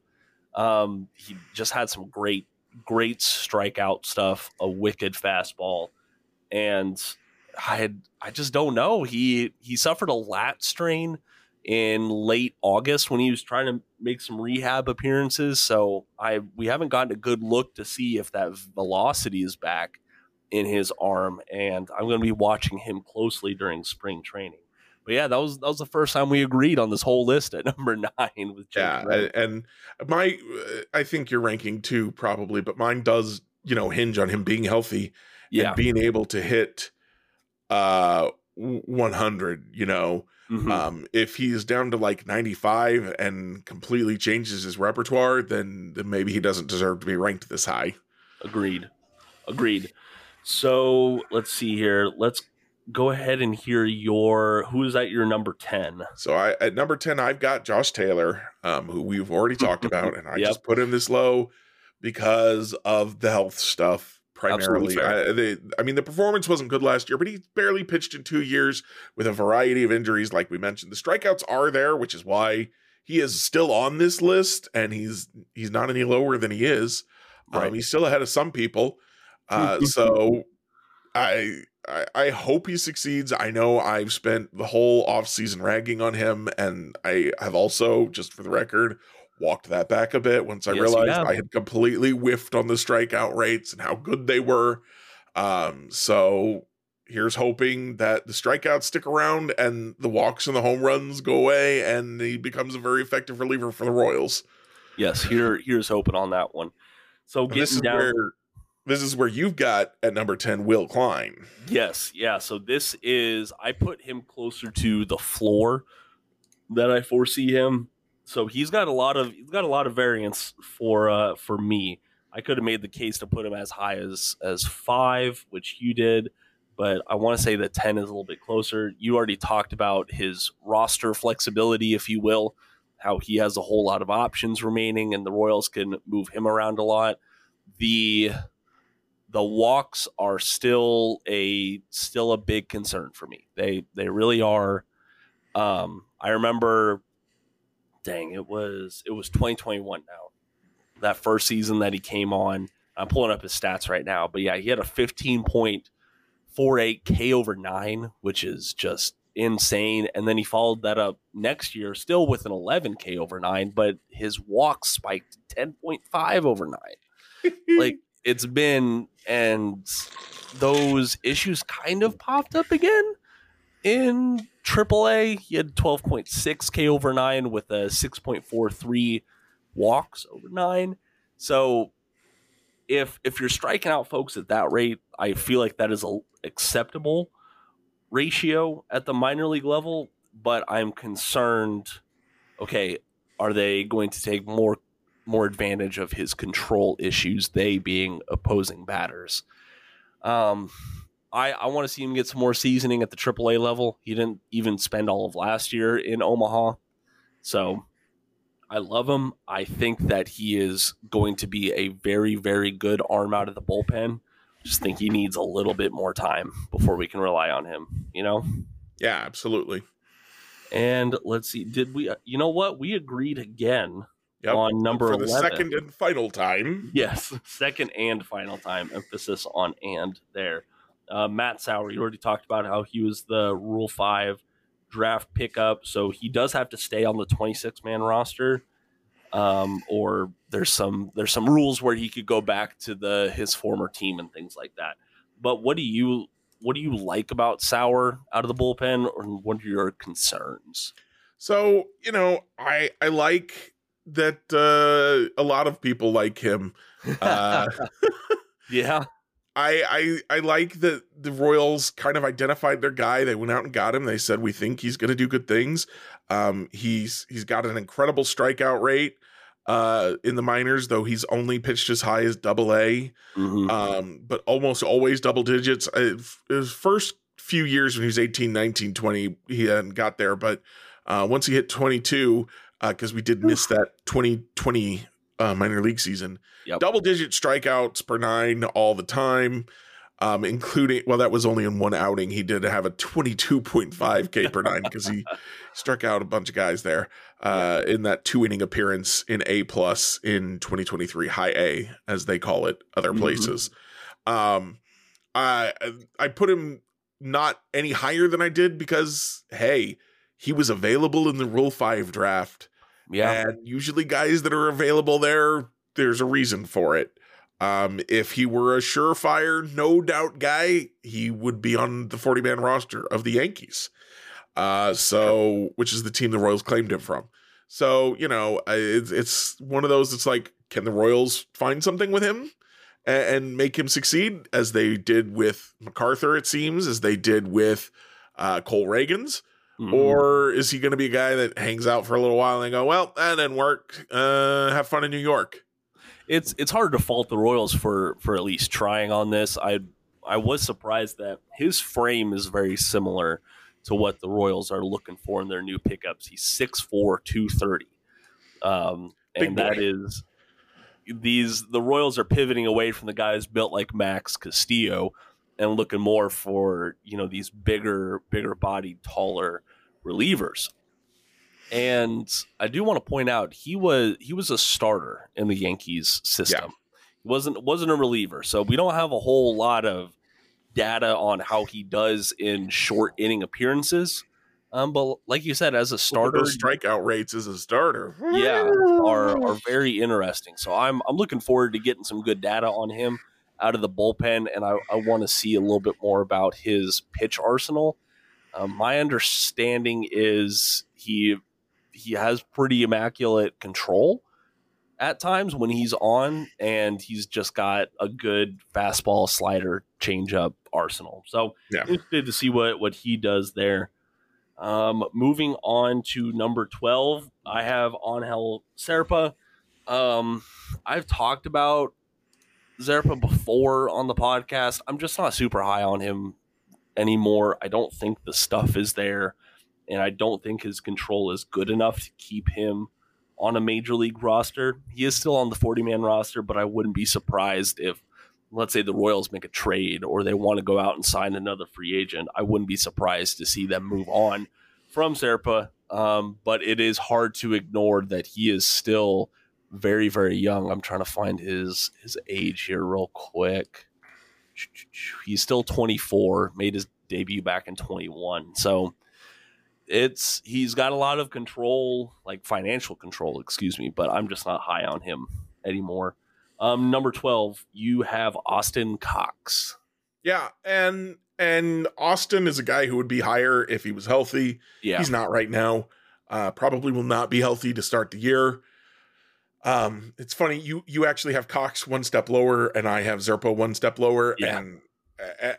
[SPEAKER 1] Um, he just had some great great strikeout stuff, a wicked fastball, and I had I just don't know. He he suffered a lat strain in late August when he was trying to make some rehab appearances. So I we haven't gotten a good look to see if that velocity is back in his arm, and I'm going to be watching him closely during spring training. But yeah, that was that was the first time we agreed on this whole list at (laughs) number nine with Jake
[SPEAKER 2] Yeah, and my I think your ranking too probably, but mine does you know hinge on him being healthy
[SPEAKER 1] yeah,
[SPEAKER 2] and being able to hit uh 100 you know
[SPEAKER 1] Mhm.
[SPEAKER 2] Um, if he's down to like 95 and completely changes his repertoire, then, then maybe he doesn't deserve to be ranked this high.
[SPEAKER 1] Agreed. Agreed. So let's see here. Let's go ahead and hear your who's at your number 10.
[SPEAKER 2] So I at number 10, I've got Josh Taylor, um, who we've already talked (laughs) about, and I
[SPEAKER 1] Yep.
[SPEAKER 2] just put him this low because of the health stuff primarily. I, they, I mean, the performance wasn't good last year, but he barely pitched in two years with a variety of injuries, like we mentioned. The strikeouts are there, which is why he is still on this list, and he's he's not any lower than he is.
[SPEAKER 1] Right.
[SPEAKER 2] Um, he's still ahead of some people. Uh, (laughs) so I, I I hope he succeeds. I know I've spent the whole offseason ragging on him, and I have also, just for the record, walked that back a bit once I
[SPEAKER 1] Yes,
[SPEAKER 2] realized. I had completely whiffed on the strikeout rates and how good they were. Um, so here's hoping that the strikeouts stick around and the walks and the home runs go away, and he becomes a very effective reliever for the Royals.
[SPEAKER 1] Yes, here here's hoping on that one. So
[SPEAKER 2] And
[SPEAKER 1] getting down
[SPEAKER 2] where this is where you've got at number ten Will Klein.
[SPEAKER 1] Yes, yeah. So this is I put him closer to the floor that I foresee him. So he's got a lot of he's got a lot of variance for uh for me. I could have made the case to put him as high as as five, which you did, but I want to say that ten is a little bit closer. You already talked about his roster flexibility, if you will, how he has a whole lot of options remaining, and the Royals can move him around a lot. The the walks are still a still a big concern for me. They they really are. Um, I remember, dang, it was it was 2021 now. That first season that he came on. I'm pulling up his stats right now, but yeah, he had a 15.48 K over nine, which is just insane. And then he followed that up next year, still with an 11 K over nine, but his walk spiked 10.5 over nine (laughs) like it's been and those issues kind of popped up again in AAA. He had 12.6 K over 9 with a 6.43 walks over 9. So if if you're striking out folks at that rate, I feel like that is a acceptable ratio at the minor league level, but I'm concerned okay, are they going to take more more advantage of his control issues, they being opposing batters. Um, I, I want to see him get some more seasoning at the AAA level. He didn't even spend all of last year in Omaha. So I love him. I think that he is going to be a very, very good arm out of the bullpen. Just think he needs a little bit more time before we can rely on him, you know?
[SPEAKER 2] Yeah, absolutely.
[SPEAKER 1] And let's see, did we, you know what? We agreed again
[SPEAKER 2] Yep.
[SPEAKER 1] on number
[SPEAKER 2] for the
[SPEAKER 1] 11.
[SPEAKER 2] second and final time.
[SPEAKER 1] Yes, (laughs) second and final time. Emphasis on and there. Uh, Matt Sauer, you already talked about how he was the Rule 5 draft pickup. So he does have to stay on the 26 man roster. Um, or there's some there's some rules where he could go back to the his former team and things like that. But what do you what do you like about Sauer out of the bullpen, or what are your concerns?
[SPEAKER 2] So, you know, I I like that uh a lot of people like him. Uh (laughs)
[SPEAKER 1] Yeah,
[SPEAKER 2] I I I like that the Royals kind of identified their guy. They went out and got him. They said we think he's going to do good things. Um he's he's got an incredible strikeout rate uh in the minors though he's only pitched as high as double A.
[SPEAKER 1] Mhm.
[SPEAKER 2] um, but almost always double digits. Uh, His first few years when he was 18, 19, 20, he hadn't got there. But uh, once he hit 22, because we did miss that 2020 uh, minor league season,
[SPEAKER 1] Yep.
[SPEAKER 2] double digit strikeouts per nine all the time. Um, including well, that was only in one outing. He did have a 22.5 K (laughs) per nine because he struck out a bunch of guys there uh, in that two inning appearance in A plus in 2023, high A as they call it other
[SPEAKER 1] Mhm.
[SPEAKER 2] places. Um, I I put him not any higher than I did because hey, he was available in the Rule Five draft,
[SPEAKER 1] yeah,
[SPEAKER 2] and usually guys that are available there, there's a reason for it. Um, if he were a surefire, no doubt guy, he would be on the 40 man roster of the Yankees. Uh, so which is the team the Royals claimed him from. So, you know, uh, it's, it's one of those that's like, can the Royals find something with him and, and make him succeed as they did with McArthur, it seems, as they did with uh, Cole Ragans? Mm-hmm. Or is he going to be a guy that hangs out for a little while and go, well, that didn't work. Uh, have fun in New York.
[SPEAKER 1] It's it's hard to fault the Royals for for at least trying on this. I I was surprised that his frame is very similar to what the Royals are looking for in their new pickups. He's 6'4", 230. Um, and that is these the Royals are pivoting away from the guys built like Max Castillo and looking more for you know these bigger, bigger bodied, taller relievers. And I do want to point out he was he was a starter in the Yankees system. Yeah. He wasn't wasn't a reliever, so we don't have a whole lot of data on how he does in short inning appearances. Um, but like you said, as a starter,
[SPEAKER 2] those strikeout rates as a starter,
[SPEAKER 1] yeah, are are very interesting. So I'm I'm looking forward to getting some good data on him out of the bullpen, and I, I want to see a little bit more about his pitch arsenal. Um, my understanding is he he has pretty immaculate control at times when he's on, and he's just got a good fastball, slider, changeup arsenal. So yeah. interested to see what what he does there. Um, moving on to number twelve, I have Angel Zerpa. Um, I've talked about Zerpa before on the podcast. I'm just not super high on him anymore. I don't think the stuff is there, and I don't think his control is good enough to keep him on a major league roster. He is still on the 40 man roster, but I wouldn't be surprised if, let's say, the Royals make a trade or they want to go out and sign another free agent. I wouldn't be surprised to see them move on from Zerpa. Um, but it is hard to ignore that he is still very, very young. I'm trying to find his his age here real quick. He's still 24, made his debut back in 21. So it's he's got a lot of control, like financial control, excuse me, but I'm just not high on him anymore. Um, number 12, you have Austin Cox.
[SPEAKER 2] Yeah, and and Austin is a guy who would be higher if he was healthy. Yeah. He's not right now. Uh, probably will not be healthy to start the year. Um, it's funny you you actually have Cox one step lower, and I have Zerpa one step lower, yeah. and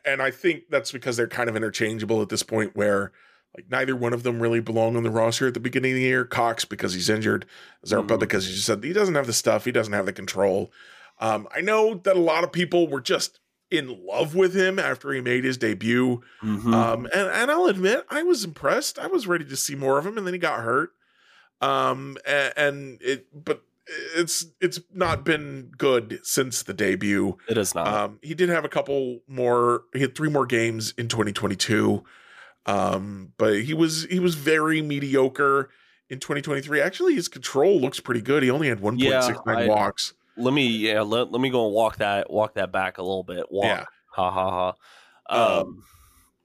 [SPEAKER 2] and I think that's because they're kind of interchangeable at this point, where like neither one of them really belong on the roster at the beginning of the year. Cox because he's injured, Zerpa mm. because he just said he doesn't have the stuff, he doesn't have the control. Um, I know that a lot of people were just in love with him after he made his debut, mm-hmm. um, and and I'll admit I was impressed. I was ready to see more of him, and then he got hurt. Um, and, and it, but it's it's not been good since the debut.
[SPEAKER 1] It is not.
[SPEAKER 2] Um, he did have a couple more. He had three more games in 2022, um, but he was he was very mediocre in 2023. Actually, his control looks pretty good. He only had 1.69 yeah, walks.
[SPEAKER 1] Let me yeah let, let me go and walk that walk that back a little bit. Walk. Yeah. Ha ha ha. Um, um,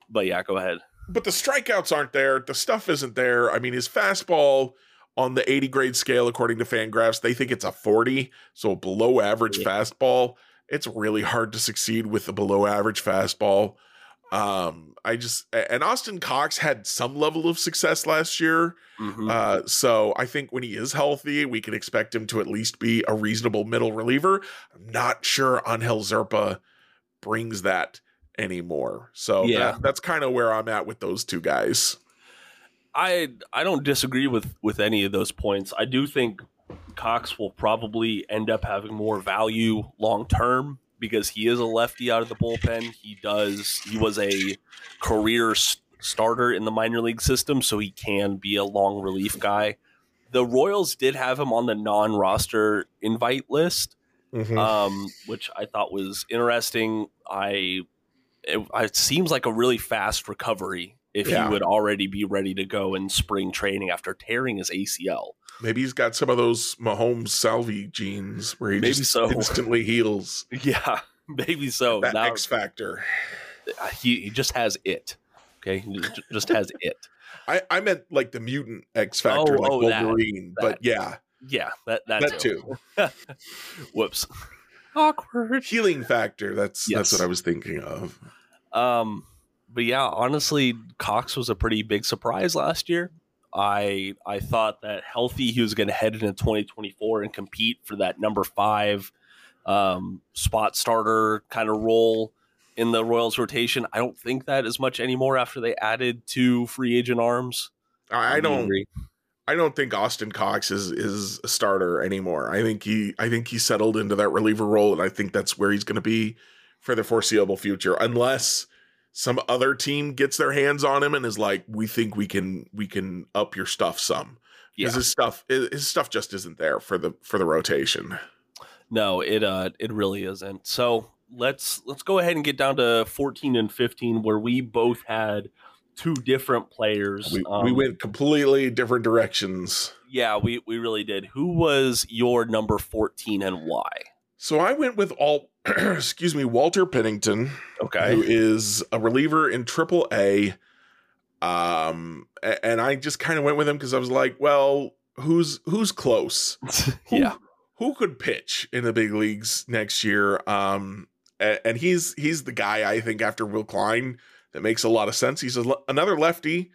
[SPEAKER 1] but yeah, go ahead.
[SPEAKER 2] But the strikeouts aren't there. The stuff isn't there. I mean, his fastball on the 80 grade scale, according to Fangraphs, they think it's a 40, so below average yeah. fastball. It's really hard to succeed with a below average fastball. Um, I just and Austin Cox had some level of success last year. Mm-hmm. Uh, so I think when he is healthy, we can expect him to at least be a reasonable middle reliever. I'm not sure Angel Zerpa brings that anymore. So yeah. That, that's kind of where I'm at with those two guys.
[SPEAKER 1] I I don't disagree with with any of those points. I do think Cox will probably end up having more value long term because he is a lefty out of the bullpen. He does he was a career starter in the minor league system, so he can be a long relief guy. The Royals did have him on the non-roster invite list, mm-hmm. um, which I thought was interesting. I it, it seems like a really fast recovery if yeah. he would already be ready to go in spring training after tearing his ACL.
[SPEAKER 2] Maybe he's got some of those Mahomes Salvy genes where he maybe just so. instantly heals. (laughs)
[SPEAKER 1] Yeah, maybe so.
[SPEAKER 2] That now, X factor.
[SPEAKER 1] He, he just has it. Okay, he just has it. (laughs)
[SPEAKER 2] I, I meant like the mutant X factor, oh, like oh, Wolverine. That, that. But yeah,
[SPEAKER 1] yeah, that that,
[SPEAKER 2] that too.
[SPEAKER 1] too. (laughs) Whoops. Awkward.
[SPEAKER 2] Healing factor. That's yes. that's what I was thinking of.
[SPEAKER 1] Um, but yeah, honestly, Cox was a pretty big surprise last year. I I thought that healthy he was going to head into 2024 and compete for that number five um, spot starter kind of role. in the Royals rotation. I don't think that as much anymore after they added two free agent arms.
[SPEAKER 2] I, I don't.
[SPEAKER 1] agree.
[SPEAKER 2] I don't think Austin Cox is is a starter anymore. I think he I think he settled into that reliever role, and I think that's where he's going to be for the foreseeable future, unless some other team gets their hands on him and is like, "We think we can we can up your stuff some."
[SPEAKER 1] Yeah.
[SPEAKER 2] Because his stuff his stuff just isn't there for the for the rotation.
[SPEAKER 1] No, it uh it really isn't. So let's let's go ahead and get down to 14 and 15 where we both had two different players.
[SPEAKER 2] We,
[SPEAKER 1] Um,
[SPEAKER 2] we went completely different directions.
[SPEAKER 1] Yeah, we we really did. Who was your number 14 and why?
[SPEAKER 2] So I went with all (clears throat) excuse me, Walter Pennington.
[SPEAKER 1] Okay.
[SPEAKER 2] who is a reliever in Triple A. Um, and I just kind of went with him because I was like, well, who's who's close? (laughs)
[SPEAKER 1] Yeah.
[SPEAKER 2] who could pitch in the big leagues next year? Um, and he's he's the guy I think after Will Klein that makes a lot of sense. He's a, another lefty,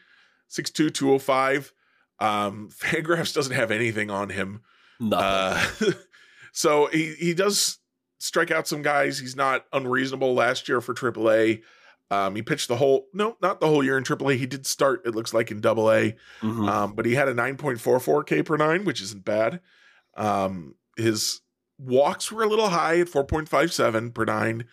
[SPEAKER 2] 6'2", 205. Um, (laughs) Fangraphs doesn't have anything on him.
[SPEAKER 1] Nothing.
[SPEAKER 2] Uh, (laughs) so he he does strike out some guys. He's not unreasonable last year for AAA. Um, he pitched the whole no, not the whole year in AAA. He did start. It looks like in Double A,
[SPEAKER 1] Mhm.
[SPEAKER 2] um, but he had a 9.44 K per nine, which isn't bad. Um, his walks were a little high at 4.57 per nine,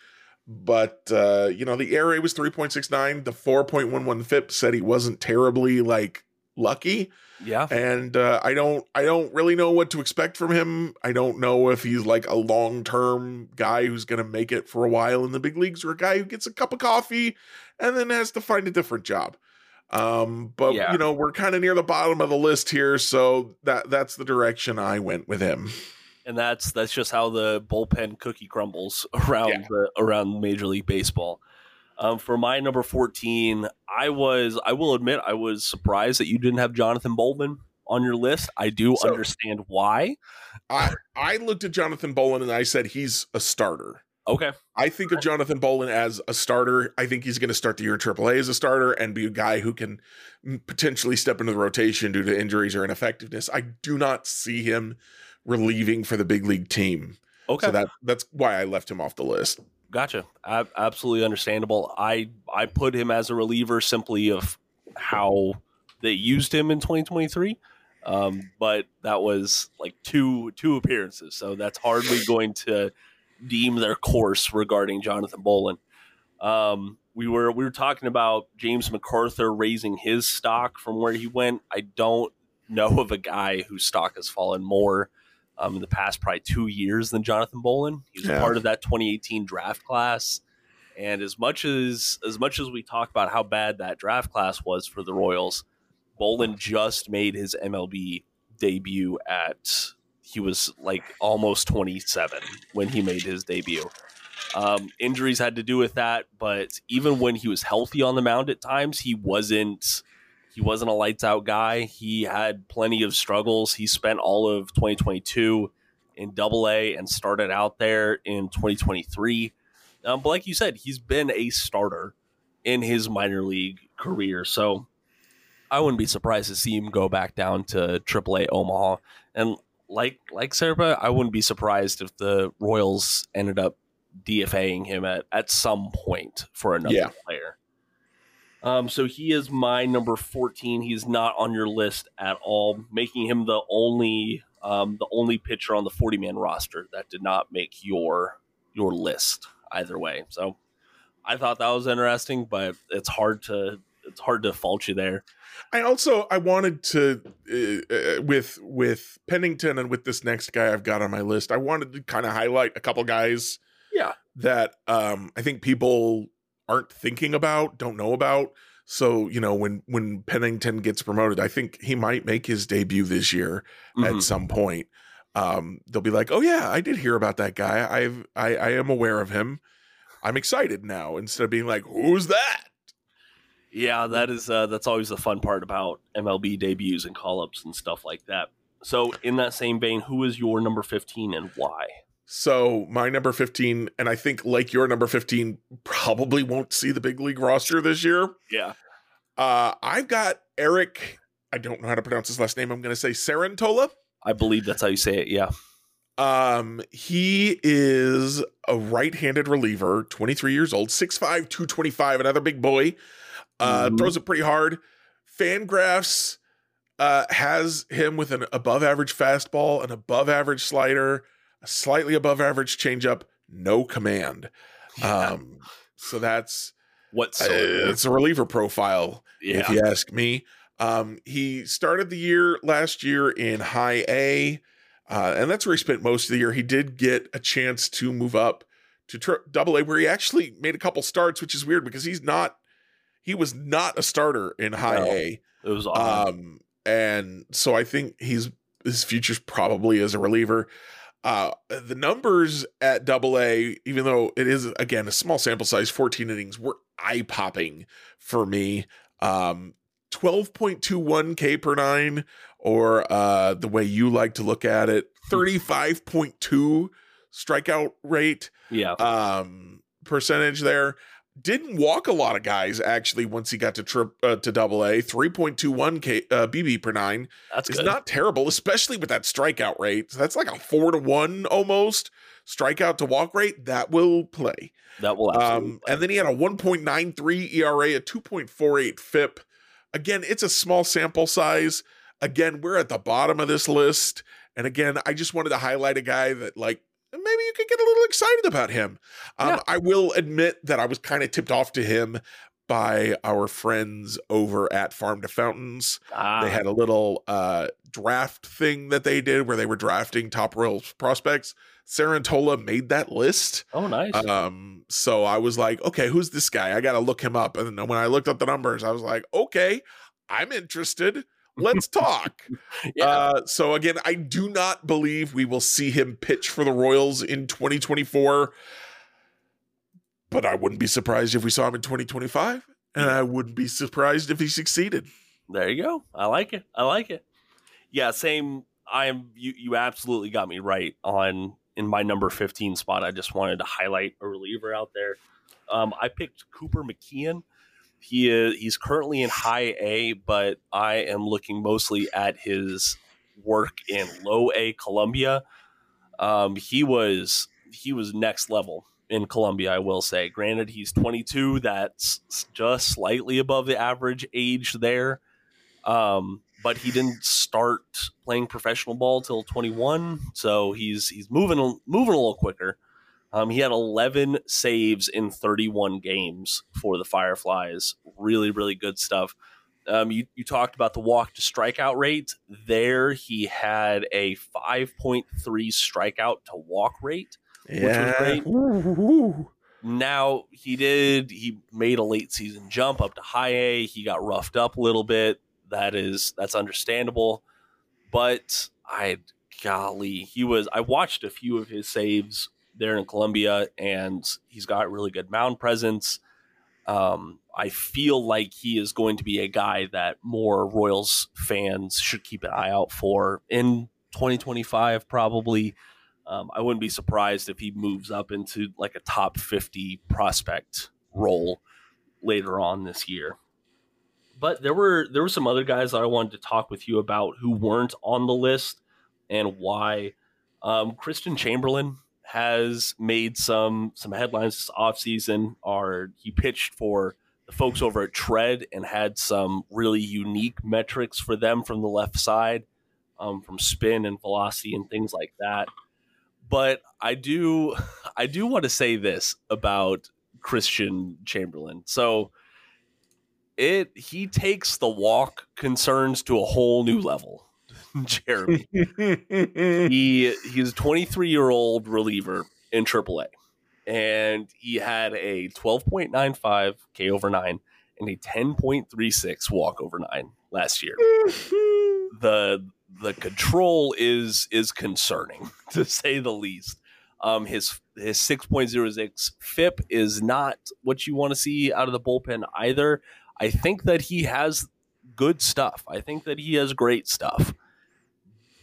[SPEAKER 2] but uh, you know the ERA was 3.69. The 4.11 FIP said he wasn't terribly like lucky
[SPEAKER 1] yeah.
[SPEAKER 2] and uh, I don't I don't really know what to expect from him. I don't know if he's like a long term guy who's going to make it for a while in the big leagues, or a guy who gets a cup of coffee and then has to find a different job. Um, but
[SPEAKER 1] Yeah.
[SPEAKER 2] you know we're kind of near the bottom of the list here, so that that's the direction I went with him.
[SPEAKER 1] and that's that's just how the bullpen cookie crumbles (laughs) around
[SPEAKER 2] Yeah.
[SPEAKER 1] the around Major League Baseball. Um, for my number fourteen, I was I will admit I was surprised that you didn't have Jonathan Bowlan on your list. I do
[SPEAKER 2] So-
[SPEAKER 1] understand why.
[SPEAKER 2] I I looked at Jonathan Bowlan and I said he's a starter.
[SPEAKER 1] Okay,
[SPEAKER 2] I think of Jonathan Bowlan as a starter. I think he's going to start the year in AAA as a starter and be a guy who can potentially step into the rotation due to injuries or ineffectiveness. I do not see him relieving for the big league team.
[SPEAKER 1] okay,
[SPEAKER 2] So that that's why I left him off the list.
[SPEAKER 1] Gotcha. Ab- absolutely understandable. I I put him as a reliever simply of how they used him in 2023. Um, but that was like two two appearances, so that's hardly going to deem their course regarding Jonathan Bowlan. Um, we were we were talking about James McArthur raising his stock from where he went. I don't know of a guy whose stock has fallen more um, in the past probably two years than Jonathan Bowlan. He was
[SPEAKER 2] Yeah.
[SPEAKER 1] part of that 2018 draft class. And as much as as much as we talk about how bad that draft class was for the Royals, Bowlan just made his MLB debut at he was like almost 27 when he made his debut. Um, injuries had to do with that, but even when he was healthy on the mound at times, he wasn't he wasn't a lights out guy. He had plenty of struggles. He spent all of 2022 in Double A and started out there in 2023. Um, but like you said, he's been a starter in his minor league career, so I wouldn't be surprised to see him go back down to AAA Omaha. And like like Zerpa, I wouldn't be surprised if the Royals ended up DFAing him at at some point for another
[SPEAKER 2] Yeah.
[SPEAKER 1] player. Um, so he is my number 14. He's not on your list at all, making him the only um, the only pitcher on the 40 man roster that did not make your your list either way. So I thought that was interesting, but it's hard to it's hard to fault you there.
[SPEAKER 2] I also I wanted to uh, uh, with with Pennington and with this next guy I've got on my list. I wanted to kind of highlight a couple guys
[SPEAKER 1] Yeah.
[SPEAKER 2] that um I think people aren't thinking about, don't know about. So, you know, when when Pennington gets promoted, I think he might make his debut this year
[SPEAKER 1] Mhm.
[SPEAKER 2] at some point. Um they'll be like, "Oh yeah, I did hear about that guy. I've I I am aware of him. I'm excited now." Instead of being like, "Who's that?"
[SPEAKER 1] Yeah, that is uh, that's always the fun part about MLB debuts and call ups and stuff like that. So, in that same vein, who is your number fifteen and why?
[SPEAKER 2] So my number 15, and I think like your number 15 probably won't see the big league roster this year.
[SPEAKER 1] Yeah,
[SPEAKER 2] Uh, I've got Eric. I don't know how to pronounce his last name. I'm going to say Cerantola.
[SPEAKER 1] I believe that's how you say it. Yeah,
[SPEAKER 2] Um, he is a right-handed reliever, 23 years old, 6'5, 225, another big boy. Uh,
[SPEAKER 1] Mhm.
[SPEAKER 2] throws it pretty hard. Fangraphs uh has him with an above average fastball, an above average slider, slightly above average changeup, no command.
[SPEAKER 1] Yeah.
[SPEAKER 2] Um, so that's
[SPEAKER 1] What's
[SPEAKER 2] uh, it's a reliever profile
[SPEAKER 1] yeah.
[SPEAKER 2] if you ask me. Um, he started the year last year in high A, uh, and that's where he spent most of the year. He did get a chance to move up to tri- double A, where he actually made a couple starts, which is weird because he's not, he was not a starter in high
[SPEAKER 1] No.
[SPEAKER 2] A.
[SPEAKER 1] It was odd.
[SPEAKER 2] Um, and so I think he's his future's probably as a reliever. Uh, the numbers at double A, even though it is again a small sample size, 14 innings, were eye popping for me. Um, 12.21 K per nine, or uh, the way you like to look at it, 35.2 strikeout rate
[SPEAKER 1] yeah.
[SPEAKER 2] um percentage there didn't walk a lot of guys actually once he got to trip uh, to double a. 3.21 k uh, bb per nine
[SPEAKER 1] That's
[SPEAKER 2] is
[SPEAKER 1] good.
[SPEAKER 2] not terrible especially with that strikeout rate. So that's like a four to one almost strikeout to walk rate. That will play.
[SPEAKER 1] That will
[SPEAKER 2] um and then he had a 1.93 era a 2.48 fip again it's a small sample size. Again we're at the bottom of this list. And again i just wanted to highlight a guy that like maybe you could get a little excited about him um,
[SPEAKER 1] Yeah.
[SPEAKER 2] i will admit that i was kind of tipped off to him by our friends over at farm to fountains
[SPEAKER 1] ah,
[SPEAKER 2] they had a little uh draft thing that they did where they were drafting top royal prospects cerantola made that list
[SPEAKER 1] oh nice.
[SPEAKER 2] um, so I was like, okay, who's this guy? I gotta look him up. And then when I looked up the numbers, I was like, okay, I'm interested. Let's talk. (laughs)
[SPEAKER 1] yeah.
[SPEAKER 2] uh, so again, I do not believe we will see him pitch for the Royals in 2024. But I wouldn't be surprised if we saw him in 2025. And I wouldn't be surprised if he succeeded.
[SPEAKER 1] There you go. I like it. I like it. Yeah, same. I am. You. You absolutely got me right on in my number fifteen spot. I just wanted to highlight a reliever out there. Um, I picked Cooper McKeon. He is. He's currently in High A, but I am looking mostly at his work in Low A Columbia. Um, he was he was next level in Columbia, I will say. Granted, he's 22. That's just slightly above the average age there. Um, but he didn't start playing professional ball till 21, so he's he's moving moving a little quicker. Um, he had 11 saves in 31 games for the Fireflies. Really, really good stuff. Um, you, you talked about the walk to strikeout rate. There, he had a 5.3 strikeout to walk rate which was great. Now he did he made a late season jump up to high A. He got roughed up a little bit. That is that's understandable. But I golly, he was I watched a few of his saves there in Columbia and he's got really good mound presence. Um, I feel like he is going to be a guy that more Royals fans should keep an eye out for in 2025 probably. Um, I wouldn't be surprised if he moves up into like a top 50 prospect role later on this year. But there were there were some other guys that I wanted to talk with you about who weren't on the list and why. Um, Christian Chamberlain has made some some headlines this offseason. Are he pitched for the folks over at Tread and had some really unique metrics for them from the left side, um, from spin and velocity and things like that but I do (laughs) I do want to say this about Christian Chamberlain. So it he takes the walk concerns to a whole new level. (laughs) Jeremy. he he's a 23 year old reliever in AAA, and he had a 12.95 K over nine and a 10.36 walk over nine last year. (laughs) the the control is is concerning (laughs) to say the least. Um, his his 6.06 FIP is not what you want to see out of the bullpen either. I think that he has good stuff. I think that he has great stuff.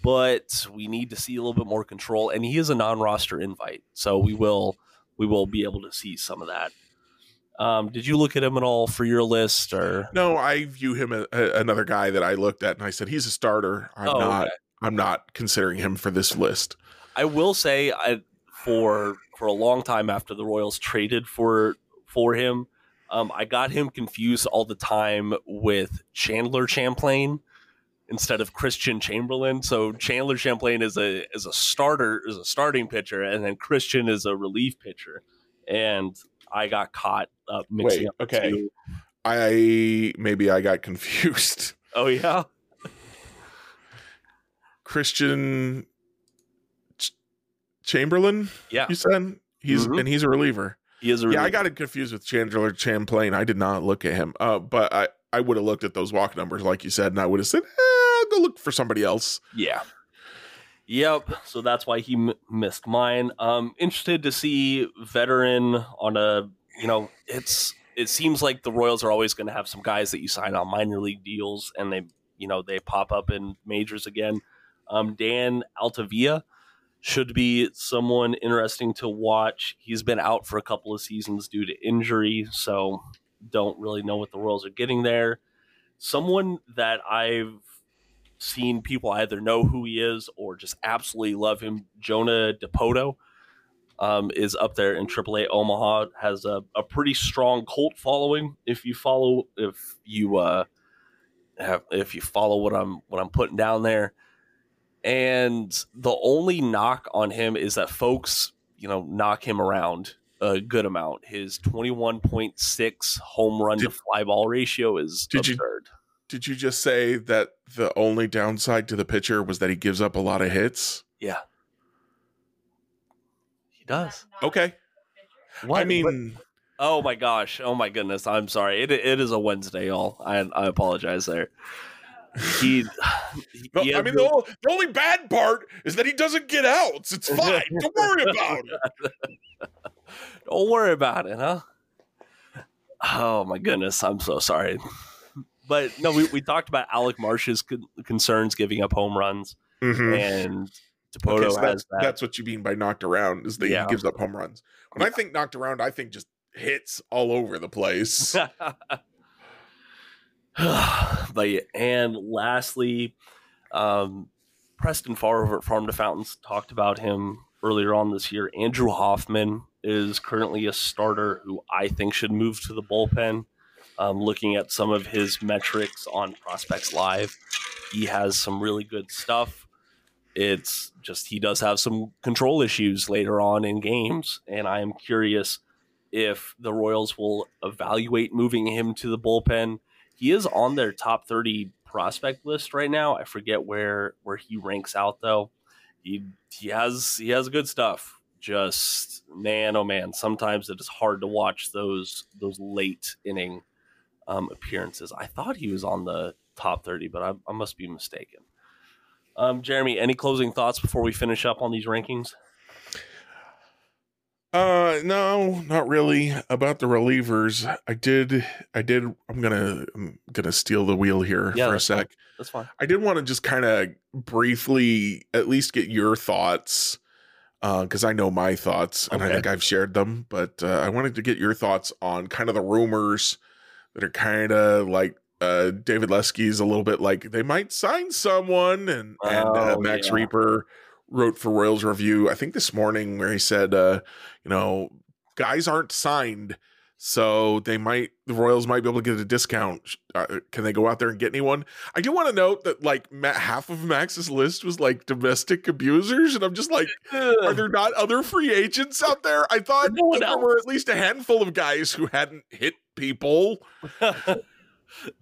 [SPEAKER 1] But we need to see a little bit more control and he is a non-roster invite. So we will we will be able to see some of that. Um, did you look at him at all for your list or
[SPEAKER 2] No, I view him as another guy that I looked at and I said he's a starter. I'm
[SPEAKER 1] Oh,
[SPEAKER 2] not.
[SPEAKER 1] okay.
[SPEAKER 2] I'm not considering him for this list.
[SPEAKER 1] I will say, I for for a long time after the Royals traded for for him, um, I got him confused all the time with Chandler Champlain instead of Christian Chamberlain. So Chandler Champlain is a is a starter is a starting pitcher, and then Christian is a relief pitcher. And I got caught up mixing
[SPEAKER 2] Wait,
[SPEAKER 1] up.
[SPEAKER 2] okay.
[SPEAKER 1] two.
[SPEAKER 2] I maybe I got confused. (laughs)
[SPEAKER 1] Oh yeah.
[SPEAKER 2] Christian Ch- Chamberlain,
[SPEAKER 1] Yeah.
[SPEAKER 2] you said he's
[SPEAKER 1] Mhm.
[SPEAKER 2] and he's a reliever.
[SPEAKER 1] He is a reliever.
[SPEAKER 2] Yeah, I got it confused with Chandler Champlain. I did not look at him, uh, but I I would have looked at those walk numbers like you said, and I would have said, eh, "I'll go look for somebody else."
[SPEAKER 1] Yeah. Yep. So that's why he m- missed mine. Um, interested to see veteran on a. You know, it's it seems like the Royals are always going to have some guys that you sign on minor league deals, and they you know they pop up in majors again. Um, Dan Altavilla should be someone interesting to watch. He's been out for a couple of seasons due to injury, so don't really know what the Royals are getting there. Someone that I've seen people either know who he is or just absolutely love him. Jonah Dipoto um, is up there in AAA Omaha. Has a, a pretty strong cult following. If you follow, if you uh, have, if you follow what I'm what I'm putting down there, and the only knock on him is that folks, you know, knock him around a good amount. His 21.6 home run to fly ball ratio is
[SPEAKER 2] Did you-
[SPEAKER 1] absurd.
[SPEAKER 2] Did you just say that the only downside to the pitcher was that he gives up a lot of hits?
[SPEAKER 1] Yeah. He does.
[SPEAKER 2] Okay,
[SPEAKER 1] What?
[SPEAKER 2] I mean,
[SPEAKER 1] oh my gosh. Oh my goodness. I'm sorry. It, it is a Wednesday, y'all. I, I apologize there. He,
[SPEAKER 2] no, (sighs)
[SPEAKER 1] he
[SPEAKER 2] I mean
[SPEAKER 1] the-
[SPEAKER 2] ol- the only bad part is that he doesn't get outs. It's (laughs) fine. Don't worry about it.
[SPEAKER 1] don't worry about it, huh? Oh my goodness. I'm so sorry. But no, we, we talked about Alec Marsh's con- concerns giving up home runs,
[SPEAKER 2] Mhm.
[SPEAKER 1] and Dipoto
[SPEAKER 2] Okay, so
[SPEAKER 1] has
[SPEAKER 2] that's,
[SPEAKER 1] that.
[SPEAKER 2] that's what you mean by knocked around is that
[SPEAKER 1] Yeah.
[SPEAKER 2] he gives up home runs. When I think knocked around, I think just hits all over the place. (laughs)
[SPEAKER 1] but yeah, and lastly, um, Preston Farr over at Farm to Fountains talked about him earlier on this year. Andrew Hoffman is currently a starter who I think should move to the bullpen. Um, looking at some of his metrics on Prospects Live, he has some really good stuff. It's just he does have some control issues later on in games, and I am curious if the Royals will evaluate moving him to the bullpen he is on their top 30 prospect list right now. I forget where where he ranks out though. He he has he has good stuff. Just man oh man, sometimes it is hard to watch those those late inning um, appearances. I thought he was on the top 30, but I, I must be mistaken. Um, Jeremy, any closing thoughts before we finish up on these rankings?
[SPEAKER 2] Uh no, not really. About the relievers, I did I did I'm gonna I'm gonna steal the wheel here
[SPEAKER 1] Yeah,
[SPEAKER 2] for a
[SPEAKER 1] that's fine.
[SPEAKER 2] sec.
[SPEAKER 1] That's fine.
[SPEAKER 2] I did want to just kind of briefly at least get your thoughts because I know my thoughts and I think I've shared them, but uh, I wanted to get your thoughts on kind of the rumors that are kind of like uh, David Lesky's a little bit like they might sign someone, and and uh,
[SPEAKER 1] Oh,
[SPEAKER 2] Max
[SPEAKER 1] yeah.
[SPEAKER 2] Rieper wrote for Royals Review I think this morning where he said, uh, you know, guys aren't signed. So they might, the Royals might be able to get a discount. Uh, can they go out there and get anyone? I do want to note that like half of Max's list was like domestic abusers, and I'm just like, are there not other free agents out there? I thought
[SPEAKER 1] No
[SPEAKER 2] there
[SPEAKER 1] else.
[SPEAKER 2] were at least a handful of guys who hadn't hit people. (laughs)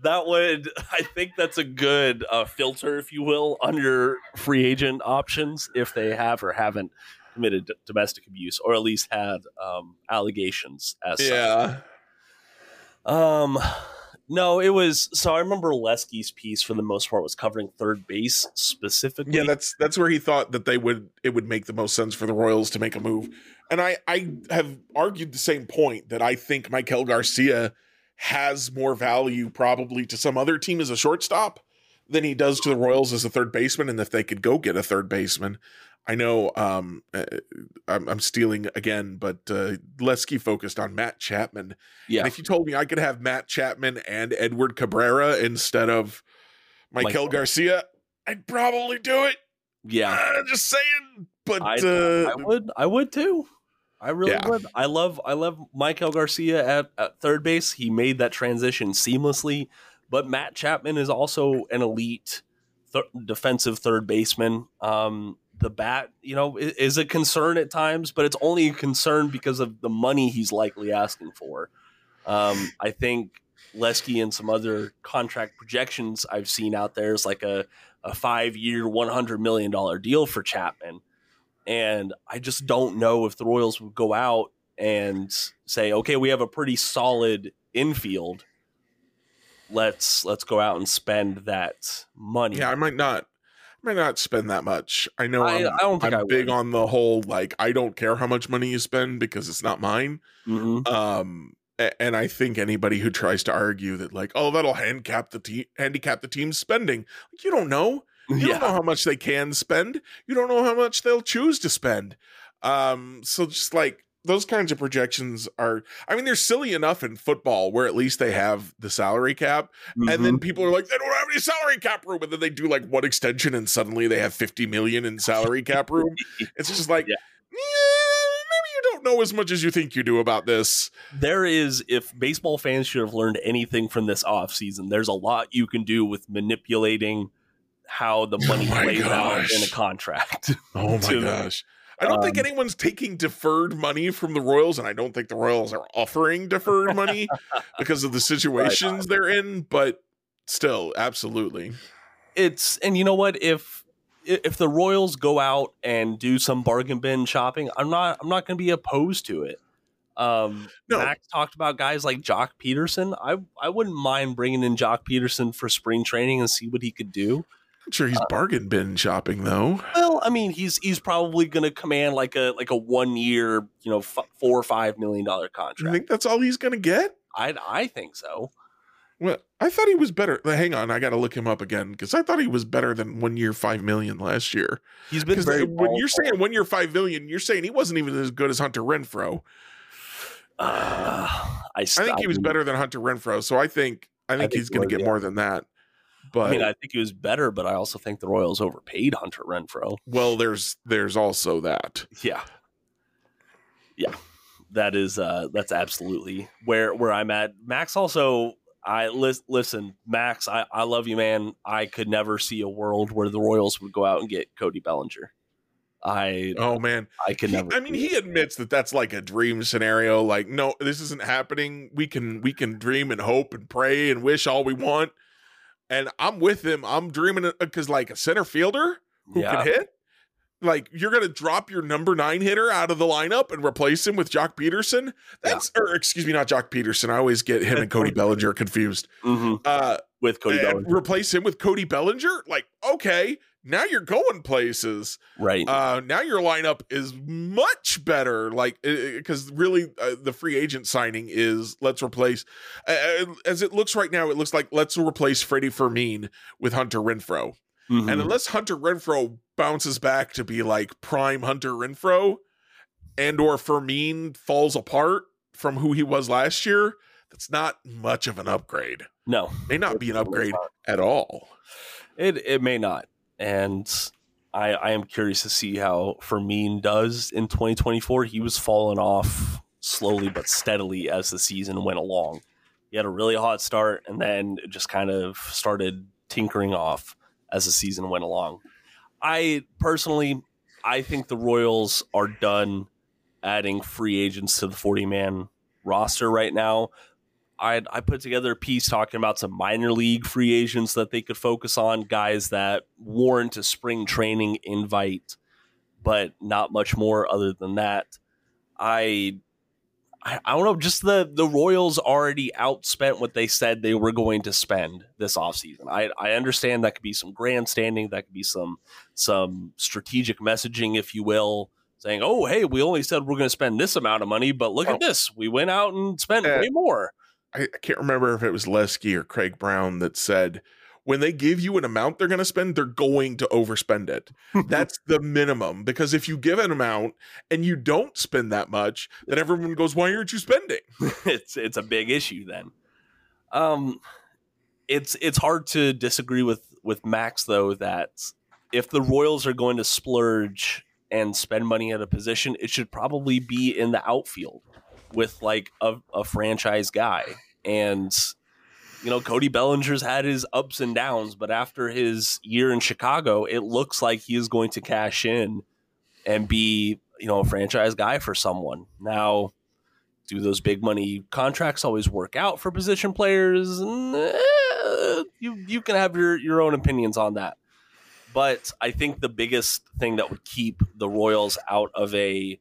[SPEAKER 1] that would i think that's a good uh, filter if you will on your free agent options if they have or haven't committed d- domestic abuse or at least had um, allegations as such. um no it was so i remember lesky's piece for the most part was covering third base specifically
[SPEAKER 2] Yeah, that's that's where he thought that they would it would make the most sense for the Royals to make a move. And I I have argued the same point that I think Maikel Garcia has more value probably to some other team as a shortstop than he does to the Royals as a third baseman and if they could go get a third baseman. I know um uh, I'm, I'm stealing again, but uh Lesky focused on Matt Chapman.
[SPEAKER 1] yeah
[SPEAKER 2] And if you told me I could have Matt Chapman and Edward Cabrera instead of
[SPEAKER 1] Maikel.
[SPEAKER 2] Garcia, I'd probably do it.
[SPEAKER 1] yeah
[SPEAKER 2] Uh, just saying. but
[SPEAKER 1] I,
[SPEAKER 2] uh,
[SPEAKER 1] I would, I would too. I really
[SPEAKER 2] Yeah.
[SPEAKER 1] would. I love, I love Maikel Garcia at, at third base. He made that transition seamlessly. But Matt Chapman is also an elite th- defensive third baseman. Um, the bat, you know, i- is a concern at times, but it's only a concern because of the money he's likely asking for. Um, I think Lesky and some other contract projections I've seen out there is like a, a five year, $100 million deal for Chapman. And I just don't know if the Royals would go out and say, okay, we have a pretty solid infield. Let's let's go out and spend that money.
[SPEAKER 2] yeah, I might not. I might not spend that much. I know
[SPEAKER 1] I-
[SPEAKER 2] I, am
[SPEAKER 1] I don't think
[SPEAKER 2] I'm
[SPEAKER 1] I
[SPEAKER 2] big
[SPEAKER 1] would.
[SPEAKER 2] on the whole like I don't care how much money you spend because it's not mine.
[SPEAKER 1] Mhm.
[SPEAKER 2] Um, and I think anybody who tries to argue that like, oh, that'll handicap the team, handicap the team's spending, like, you don't know. You don't know how much they can spend. You don't know how much they'll choose to spend. Um, so just like those kinds of projections are, I mean, they're silly enough in football where at least they have the salary cap, and
[SPEAKER 1] Mm-hmm.
[SPEAKER 2] then people are like, they don't have any salary cap room, and then they do like one extension, and suddenly they have fifty million in salary cap room. (laughs) It's just like,
[SPEAKER 1] Yeah.
[SPEAKER 2] yeah, maybe you don't know as much as you think you do about this.
[SPEAKER 1] there is if baseball fans should have learned anything from this offseason, there's a lot you can do with manipulating how the (laughs) money
[SPEAKER 2] Oh
[SPEAKER 1] plays out in a contract. (laughs)
[SPEAKER 2] Oh (laughs) my
[SPEAKER 1] to-
[SPEAKER 2] gosh. I don't think
[SPEAKER 1] um,
[SPEAKER 2] anyone's taking deferred money from the Royals, and I don't think the Royals are offering deferred money because of the situations they're in, but still, absolutely.
[SPEAKER 1] it's and you know what if if the Royals go out and do some bargain bin shopping, I'm not I'm not going to be opposed to it. Um,
[SPEAKER 2] No.
[SPEAKER 1] Max talked about guys like Joc Pederson. I I wouldn't mind bringing in Joc Pederson for spring training and see what he could do.
[SPEAKER 2] Sure he's bargain bin shopping though.
[SPEAKER 1] Well, I mean, he's he's probably going to command like a like a one year, you know, f- four or five million dollar
[SPEAKER 2] You
[SPEAKER 1] contract.
[SPEAKER 2] think that's all he's gonna get?
[SPEAKER 1] I I think so.
[SPEAKER 2] Well, I thought he was better. Hang on, I got to look him up again because I thought he was better than one year five million last year.
[SPEAKER 1] He's been
[SPEAKER 2] Because
[SPEAKER 1] very
[SPEAKER 2] when you're
[SPEAKER 1] volatile.
[SPEAKER 2] saying one year five million, you're saying he wasn't even as good as Hunter Renfroe.
[SPEAKER 1] Uh, I,
[SPEAKER 2] I think he was better than Hunter Renfroe, so I think I think,
[SPEAKER 1] think
[SPEAKER 2] he's
[SPEAKER 1] he
[SPEAKER 2] going
[SPEAKER 1] was,
[SPEAKER 2] to get
[SPEAKER 1] yeah.
[SPEAKER 2] more than that. But
[SPEAKER 1] I mean, I think he was better, but I also think the Royals overpaid Hunter Renfroe.
[SPEAKER 2] well, there's there's also that.
[SPEAKER 1] Yeah. Yeah. That is uh that's absolutely where where I'm at. Max also I lis- listen, Max, I, I love you, man. I could never see a world where the Royals would go out and get Cody Bellinger. I
[SPEAKER 2] Oh man,
[SPEAKER 1] I
[SPEAKER 2] He-
[SPEAKER 1] never.
[SPEAKER 2] I mean, he admits that that's like a dream scenario. Like, no, this isn't happening. We can we can dream and hope and pray and wish all we want. And I'm with him. I'm dreaming because like a center fielder who
[SPEAKER 1] Yeah.
[SPEAKER 2] can hit. Like you're gonna drop your number nine hitter out of the lineup and replace him with Joc Pederson. That's or excuse me, not Joc Pederson. I always get him (laughs) and Cody Bellinger confused.
[SPEAKER 1] Mhm.
[SPEAKER 2] Uh,
[SPEAKER 1] with Cody
[SPEAKER 2] and
[SPEAKER 1] Bellinger.
[SPEAKER 2] replace him with Cody Bellinger. Like, okay, now you're going places
[SPEAKER 1] Right.
[SPEAKER 2] uh now your lineup is much better like because really uh, the free agent signing is let's replace uh, as it looks right now it looks like let's replace freddy fermin with hunter renfroe
[SPEAKER 1] Mhm.
[SPEAKER 2] and unless hunter renfroe bounces back to be like prime hunter renfroe and or fermin falls apart from who he was last year that's not much of an upgrade
[SPEAKER 1] no.
[SPEAKER 2] may not be an upgrade at all
[SPEAKER 1] It it may not. And I I am curious to see how Fermin does in 2024. He was falling off slowly but steadily as the season went along. He had a really hot start and then just kind of started tinkering off as the season went along. I personally I think the Royals are done adding free agents to the 40 man roster right now. I I put together a piece talking about some minor league free agents that they could focus on, guys that warrant a spring training invite, but not much more other than that. I I, I don't know, just the the Royals already outspent what they said they were going to spend this offseason. I I understand that could be some grandstanding, that could be some some strategic messaging, if you will, saying, "Oh, hey, we only said we're going to spend this amount of money, but look
[SPEAKER 2] Oh.
[SPEAKER 1] at this, we went out and spent
[SPEAKER 2] Uh,
[SPEAKER 1] way more."
[SPEAKER 2] I, I can't remember if it was Lesky or Craig Brown that said when they give you an amount they're going to spend, they're going to overspend it. (laughs) That's the minimum because if you give an amount and you don't spend that much, then everyone goes, "Why aren't you spending?" (laughs)
[SPEAKER 1] it's it's a big issue then. Um, it's it's hard to disagree with with Max though that if the Royals are going to splurge and spend money at a position, it should probably be in the outfield with like a, a franchise guy. And you know, Cody Bellinger's had his ups and downs, but after his year in Chicago, it looks like he is going to cash in and be, you know, a franchise guy for someone. Now, do those big money contracts always work out for position players? You you can have your your own opinions on that. But I think the biggest thing that would keep the Royals out of a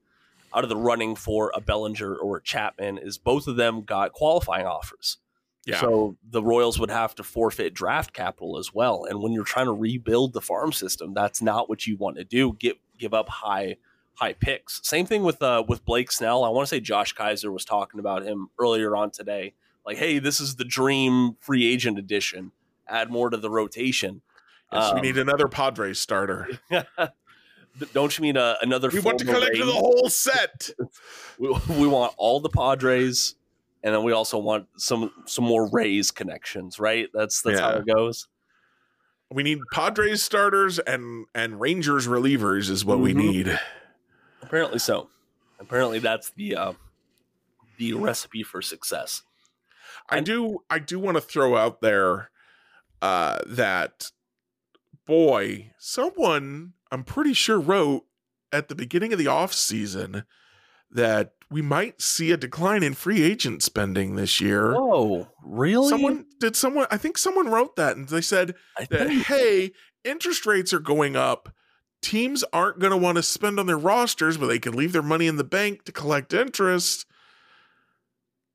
[SPEAKER 1] out of the running for a Bellinger or a Chapman is both of them got qualifying offers.
[SPEAKER 2] Yeah.
[SPEAKER 1] So the Royals would have to forfeit draft capital as well. And when you're trying to rebuild the farm system, that's not what you want to do. Give give up high high picks. Same thing with uh with Blake Snell. I want to say Josh Kaiser was talking about him earlier on today. Like, hey, this is the dream free agent edition. Add more to the rotation.
[SPEAKER 2] Yes, we
[SPEAKER 1] Um,
[SPEAKER 2] need another Padres starter. (laughs)
[SPEAKER 1] Don't you mean uh, another?
[SPEAKER 2] We want to collect the whole set. (laughs)
[SPEAKER 1] We, we want all the Padres, and then we also want some some more Rays connections, right? That's that's how it goes.
[SPEAKER 2] We need Padres starters and and Rangers relievers is what we
[SPEAKER 1] Mhm.
[SPEAKER 2] need.
[SPEAKER 1] Apparently so. Apparently that's the uh, the recipe for success.
[SPEAKER 2] I do I do want to throw out there uh that boy, someone I'm pretty sure wrote at the beginning of the off season that we might see a decline in free agent spending this year.
[SPEAKER 1] Oh, really?
[SPEAKER 2] Someone did someone I think someone wrote that and they said
[SPEAKER 1] I
[SPEAKER 2] that
[SPEAKER 1] think,
[SPEAKER 2] hey, interest rates are going up. Teams aren't going to want to spend on their rosters, but they can leave their money in the bank to collect interest.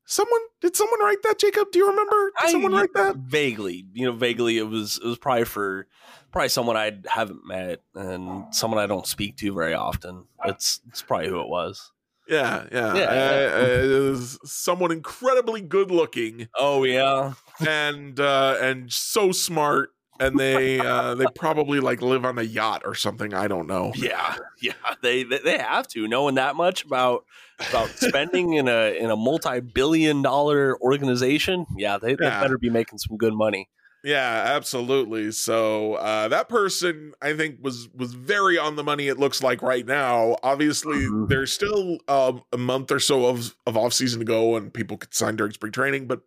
[SPEAKER 2] Someone did someone write that, Jacob? Do you remember? Did
[SPEAKER 1] I-
[SPEAKER 2] someone write that?
[SPEAKER 1] vaguely. You know, vaguely. It was it was probably for probably someone I haven't met and someone I don't speak to very often. It's it's probably who it was.
[SPEAKER 2] Yeah, yeah.
[SPEAKER 1] Yeah.
[SPEAKER 2] Uh, uh, it was someone incredibly good looking
[SPEAKER 1] Oh yeah,
[SPEAKER 2] and uh and so smart and they uh they probably like live on a yacht or something, I don't know.
[SPEAKER 1] yeah, yeah. They they, they have to knowing that much about about spending in a in a multi billion dollar organization. Yeah, they, they
[SPEAKER 2] Yeah.
[SPEAKER 1] better be making some good money.
[SPEAKER 2] Yeah, absolutely. So uh, that person, I think, was was very on the money. It looks like right now. Obviously,
[SPEAKER 1] Mhm.
[SPEAKER 2] there's still uh, a month or so of of off season to go, and people could sign during spring training. But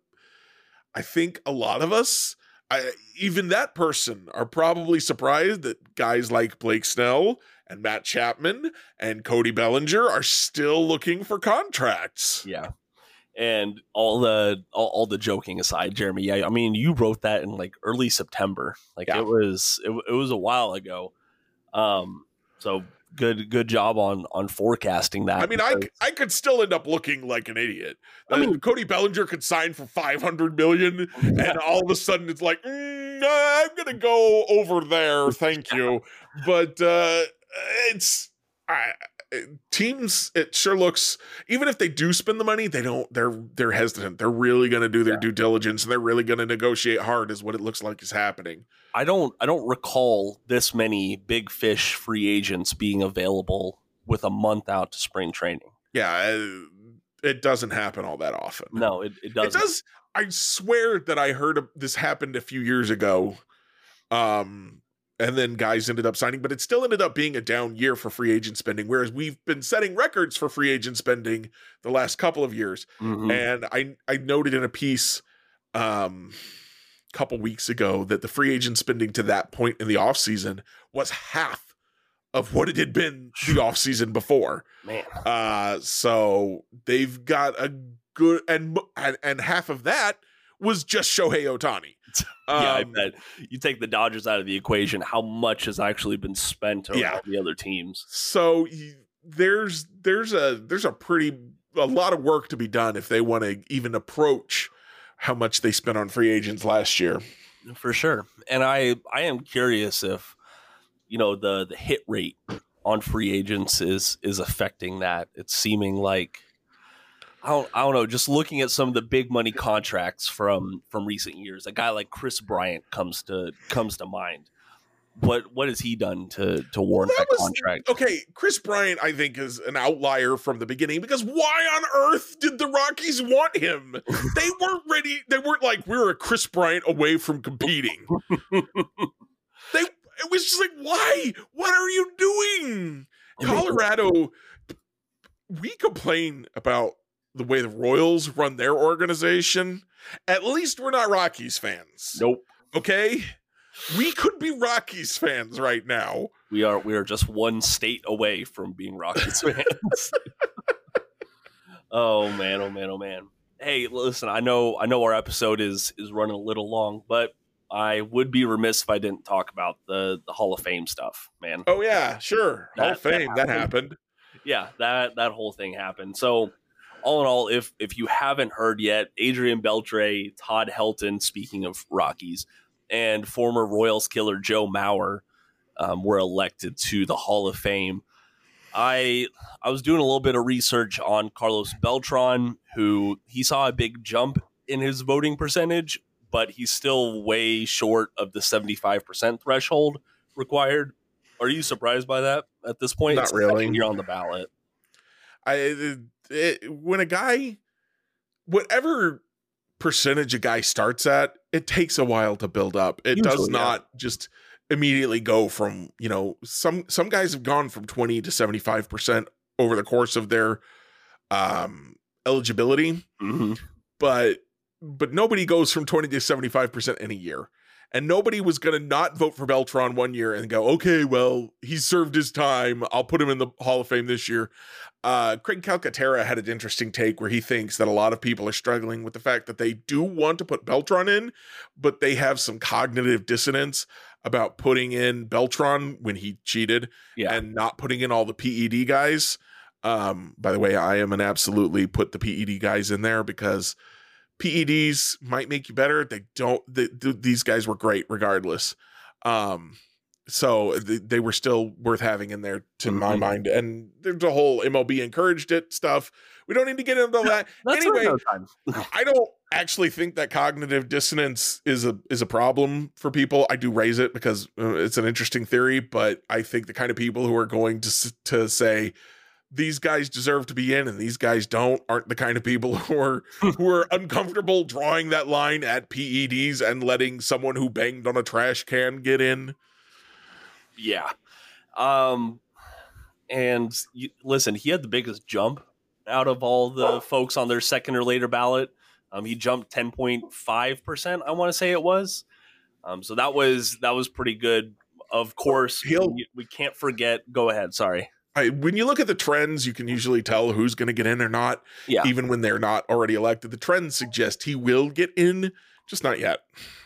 [SPEAKER 2] I think a lot of us, I, even that person, are probably surprised that guys like Blake Snell and Matt Chapman and Cody Bellinger are still looking for contracts.
[SPEAKER 1] Yeah. And all the all, all the joking aside, Jeremy. Yeah, I mean, you wrote that in like early September. Like
[SPEAKER 2] Yeah.
[SPEAKER 1] it was it, it was a while ago. Um, so good good job on on forecasting that.
[SPEAKER 2] I mean, I, I could still end up looking like an idiot.
[SPEAKER 1] I mean-
[SPEAKER 2] Cody Bellinger could sign for five hundred million, (laughs) and all of a sudden it's like, mm, I'm gonna go over there, thank you. (laughs) But uh, it's I, teams. It sure looks. Even if they do spend the money, they don't. They're they're hesitant. They're really gonna do their
[SPEAKER 1] Yeah.
[SPEAKER 2] due diligence, and they're really gonna negotiate hard. Is what it looks like is happening.
[SPEAKER 1] I don't I don't recall this many big fish free agents being available with a month out to spring training.
[SPEAKER 2] Yeah, uh, it doesn't happen all that often.
[SPEAKER 1] No, it, it doesn't.
[SPEAKER 2] It does. I swear that I heard this happened a few years ago. Um, and then guys ended up signing, but it still ended up being a down year for free agent spending. Whereas we've been setting records for free agent spending the last couple of years.
[SPEAKER 1] Mhm.
[SPEAKER 2] And I I noted in a piece um a couple weeks ago that the free agent spending to that point in the offseason was half of what it had been the offseason before.
[SPEAKER 1] Man,
[SPEAKER 2] Uh, so they've got a good and and, and half of that was just Shohei Ohtani. (laughs)
[SPEAKER 1] yeah, I
[SPEAKER 2] Um,
[SPEAKER 1] bet you take the Dodgers out of the equation. How much has actually been spent on
[SPEAKER 2] Yeah.
[SPEAKER 1] the other teams?
[SPEAKER 2] So there's there's a there's a pretty a lot of work to be done if they want to even approach how much they spent on free agents last year.
[SPEAKER 1] for sure. And I I am curious if you know the the hit rate on free agents is is affecting that. It's seeming like I don't I don't know. Just looking at some of the big money contracts from from recent years, a guy like Kris Bryant comes to comes to mind. What what has he done to to warrant
[SPEAKER 2] That
[SPEAKER 1] that,
[SPEAKER 2] was-
[SPEAKER 1] contract?
[SPEAKER 2] Okay, Kris Bryant, I think, is an outlier from the beginning because why on earth did the Rockies want him? (laughs) They weren't ready. They weren't like we're a Kris Bryant away from competing. (laughs) they it was just like why? What are you doing? Colorado, we complain about the way the Royals run their organization. At least we're not Rockies fans.
[SPEAKER 1] Nope.
[SPEAKER 2] Okay? We could be Rockies fans right now.
[SPEAKER 1] We are we are just one state away from being Rockies (laughs) fans. oh man, oh man, oh man. Hey, listen, I know I know our episode is is running a little long, but I would be remiss if I didn't talk about the the Hall of Fame stuff, man.
[SPEAKER 2] Oh yeah, sure. Hall of
[SPEAKER 1] That- that
[SPEAKER 2] Fame, that happened.
[SPEAKER 1] yeah, that that whole thing happened. So, all in all, if if you haven't heard yet, Adrian Beltre, Todd Helton, speaking of Rockies, and former Royals killer Joe Mauer um, were elected to the Hall of Fame. I I was doing a little bit of research on Carlos Beltran, who he saw a big jump in his voting percentage, but he's still way short of the seventy five percent threshold required. Are you surprised by that at this point?
[SPEAKER 2] Not
[SPEAKER 1] It's
[SPEAKER 2] really.
[SPEAKER 1] year on the ballot.
[SPEAKER 2] I it, when a guy whatever percentage a guy starts at, it takes a while to build up. It does
[SPEAKER 1] Usually, yeah.
[SPEAKER 2] not just immediately go from, you know, some some guys have gone from 20 to 75% over the course of their um eligibility,
[SPEAKER 1] hmm
[SPEAKER 2] but but nobody goes from 20 to 75% in a year. And nobody was going to not vote for Beltran one year and go, okay, well, he served his time. I'll put him in the Hall of Fame this year. Uh, Craig Calcaterra had an interesting take where he thinks that a lot of people are struggling with the fact that they do want to put Beltran in, but they have some cognitive dissonance about putting in Beltran when he cheated
[SPEAKER 1] Yeah.
[SPEAKER 2] and not putting in all the PED guys. Um, by the way, I am an absolutely put the PED guys in there because PEDs might make you better. They don't. They, th- these guys were great regardless. Um, so th- they were still worth having in there to my
[SPEAKER 1] Mhm.
[SPEAKER 2] mind. And there's a whole MLB encouraged it stuff. We don't need to get into that. Anyway. (laughs) I don't actually think that cognitive dissonance is a is a problem for people. I do raise it because uh, it's an interesting theory, but I think the kind of people who are going to to say these guys deserve to be in and these guys don't aren't the kind of people (laughs) who are who are uncomfortable drawing that line at PEDs and letting someone who banged on a trash can get in.
[SPEAKER 1] Yeah. Um, and you, listen, he had the biggest jump out of all the folks on their second or later ballot. Um, he jumped ten point five percent. I want to say it was. Um, so that was that was pretty good. Of course,
[SPEAKER 2] He'll-
[SPEAKER 1] we, we can't forget. Go ahead. Sorry.
[SPEAKER 2] I, when you look at the trends, you can usually tell who's going to get in or not,
[SPEAKER 1] Yeah.
[SPEAKER 2] even when they're not already elected. The trends suggest he will get in, just not yet.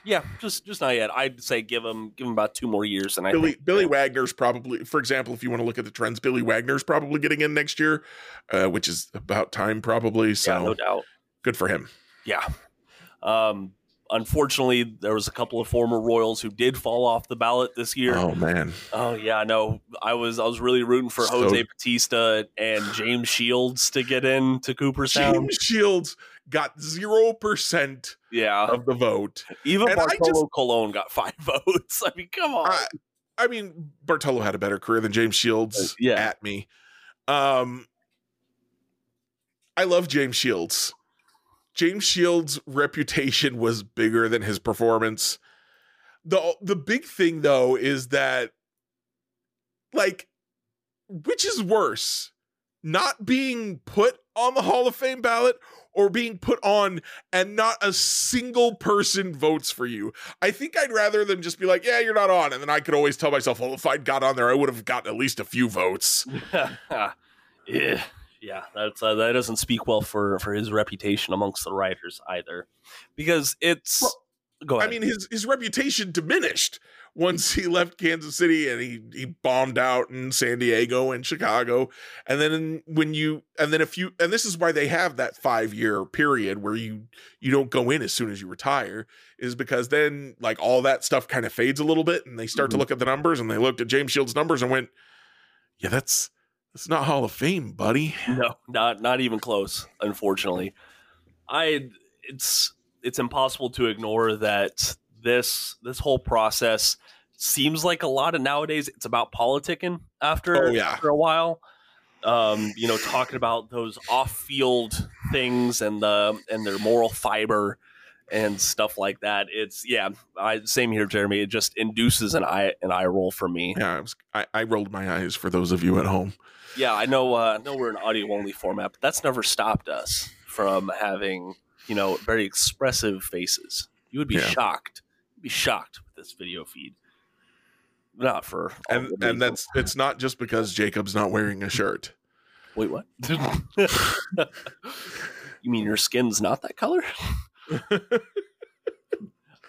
[SPEAKER 1] Yeah. Just just not yet. I'd say give him give him about two more years, and I
[SPEAKER 2] Billy
[SPEAKER 1] think,
[SPEAKER 2] Billy Wagner's probably, for example, if you want to look at the trends, Billy Wagner's probably getting in next year, uh, which is about time probably. So
[SPEAKER 1] yeah, no doubt.
[SPEAKER 2] good for him.
[SPEAKER 1] Yeah. Um, unfortunately, there was a couple of former Royals who did fall off the ballot this year.
[SPEAKER 2] Oh man,
[SPEAKER 1] Oh yeah, no. I was I was really rooting for
[SPEAKER 2] So-
[SPEAKER 1] Jose Bautista and James Shields to get in to Cooperstown.
[SPEAKER 2] James Shields got zero percent
[SPEAKER 1] Yeah,
[SPEAKER 2] of the vote.
[SPEAKER 1] even
[SPEAKER 2] and
[SPEAKER 1] Bartolo Colon got five (laughs) votes. I mean, come on.
[SPEAKER 2] I, I mean, Bartolo had a better career than James Shields.
[SPEAKER 1] Uh, yeah.
[SPEAKER 2] at me. Um, I love James Shields. James Shields' reputation was bigger than his performance. the The big thing, though, is that, like, which is worse, not being put on the Hall of Fame ballot or being put on and not a single person votes for you. I think I'd rather them just be like, yeah, you're not on. And then I could always tell myself, well, if I'd got on there, I would have gotten at least a few votes. (laughs)
[SPEAKER 1] yeah, yeah. That's uh, that doesn't speak well for for his reputation amongst the writers either, because it's.
[SPEAKER 2] Well,
[SPEAKER 1] go
[SPEAKER 2] I mean, his, his reputation diminished once he left Kansas City and he, he bombed out in San Diego and Chicago. And then when you, and then if you, and this is why they have that five year period where you, you don't go in as soon as you retire is because then like all that stuff kind of fades a little bit and they start to
[SPEAKER 1] Mhm.
[SPEAKER 2] look at the numbers and they looked at James Shields' numbers and went, yeah, that's, that's not Hall of Fame, buddy.
[SPEAKER 1] No, not not even close. Unfortunately, I it's it's impossible to ignore that this this whole process seems like a lot of nowadays. It's about politicking after
[SPEAKER 2] Oh, yeah.
[SPEAKER 1] after a while. Um, you know, talking about those off field things and the and their moral fiber, and stuff like that. It's yeah, I, same here, Jeremy. It just induces an eye an eye roll for me.
[SPEAKER 2] Yeah, I, was, I, I rolled my eyes for those of you at home.
[SPEAKER 1] Yeah, I know. Uh, I know we're an audio only format, but that's never stopped us from having you know very expressive faces. You would be
[SPEAKER 2] Yeah.
[SPEAKER 1] shocked. You'd be shocked with this video feed. Not for
[SPEAKER 2] And and that's it's not just because Jacob's not wearing a shirt.
[SPEAKER 1] wait what? (laughs) (laughs) you mean your skin's not that color? (laughs)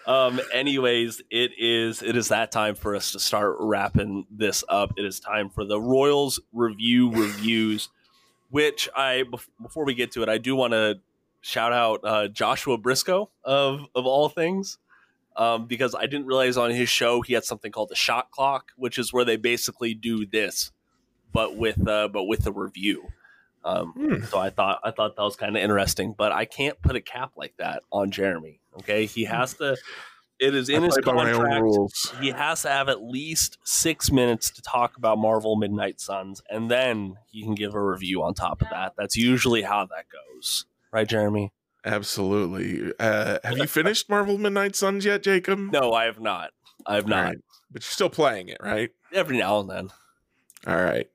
[SPEAKER 1] um anyways it is it is that time for us to start wrapping this up. It is time for the royals review reviews which i before we get to it i do want to shout out uh, joshua briscoe of of all things. Um, because i didn't realize on his show he had something called the shot clock which is where they basically do this but with uh, but with the review um,
[SPEAKER 2] Hmm.
[SPEAKER 1] so I thought I thought that was kind of interesting, but I can't put a cap like that on Jeremy. Okay, he has to. It is in
[SPEAKER 2] I
[SPEAKER 1] his
[SPEAKER 2] play by my own
[SPEAKER 1] contract. He has to have at least six minutes to talk about Marvel Midnight Suns, and then he can give a review on top of that. That's usually how that goes, right, Jeremy?
[SPEAKER 2] Absolutely. Uh, have you finished Marvel Midnight Suns yet, Jacob?
[SPEAKER 1] No, I have not. I have not.
[SPEAKER 2] right. But you're still playing it, right?
[SPEAKER 1] Every now and then.
[SPEAKER 2] All right.